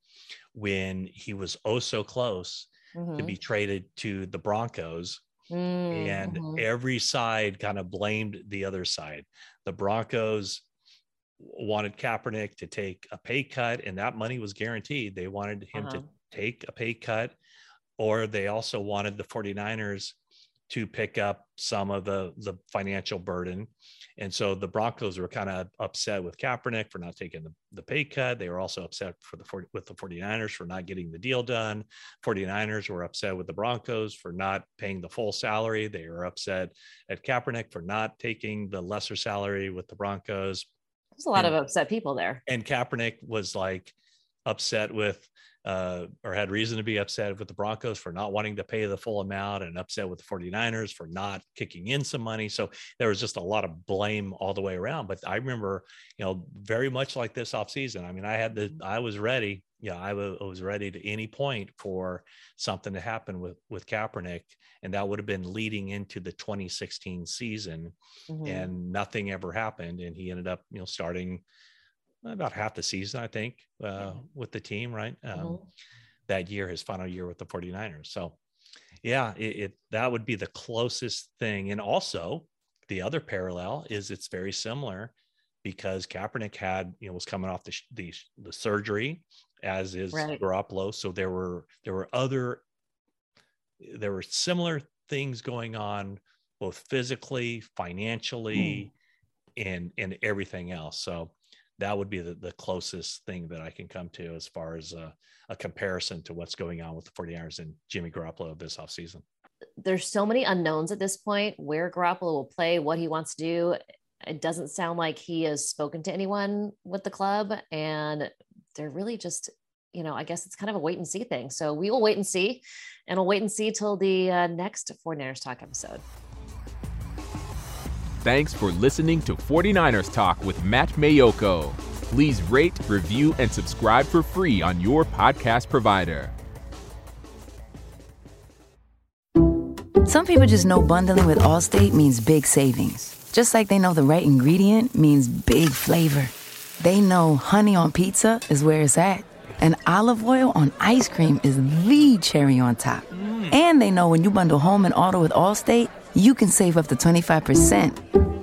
when he was oh so close mm-hmm. to be traded to the Broncos. Mm-hmm. And every side kind of blamed the other side. The Broncos wanted Kaepernick to take a pay cut, and that money was guaranteed. They wanted him uh-huh. to take a pay cut, or they also wanted the 49ers to pick up some of the the financial burden. And so the Broncos were kind of upset with Kaepernick for not taking the, the pay cut. They were also upset for the with the 49ers for not getting the deal done. 49ers were upset with the Broncos for not paying the full salary. They were upset at Kaepernick for not taking the lesser salary with the Broncos. There's a lot and, of upset people there. And Kaepernick was like upset with uh, or had reason to be upset with the Broncos for not wanting to pay the full amount and upset with the 49ers for not kicking in some money. So there was just a lot of blame all the way around. But I remember, you know, very much like this offseason. I mean, I had the, I was ready. Yeah, I was ready to any point for something to happen with with Kaepernick, and that would have been leading into the 2016 season, mm-hmm. and nothing ever happened, and he ended up, you know, starting about half the season, I think, uh, with the team, right? Um, mm-hmm. That year, his final year with the 49ers. So, yeah, it, it, that would be the closest thing. And also, the other parallel is it's very similar because Kaepernick had, you know, was coming off the the, the surgery, as is right. Garoppolo. So there were there were other there were similar things going on, both physically, financially, mm. and and everything else. So that would be the, the closest thing that I can come to as far as a, a comparison to what's going on with the 49ers and Jimmy Garoppolo this offseason. There's so many unknowns at this point where Garoppolo will play, what he wants to do. It doesn't sound like he has spoken to anyone with the club. And they're really just, you know, I guess it's kind of a wait and see thing. So we will wait and see. And we'll wait and see till the uh, next 49ers Talk episode. Thanks for listening to 49ers Talk with Matt Maiocco. Please rate, review, and subscribe for free on your podcast provider. Some people just know bundling with Allstate means big savings. Just like they know the right ingredient means big flavor. They know honey on pizza is where it's at, and olive oil on ice cream is the cherry on top. Mm. And they know when you bundle home and auto with Allstate, you can save up to 25%.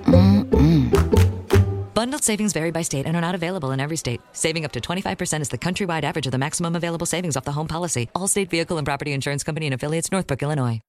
Mm-mm. Bundled savings vary by state and are not available in every state. Saving up to 25% is the countrywide average of the maximum available savings off the home policy. Allstate Vehicle and Property Insurance Company and affiliates, Northbrook, Illinois.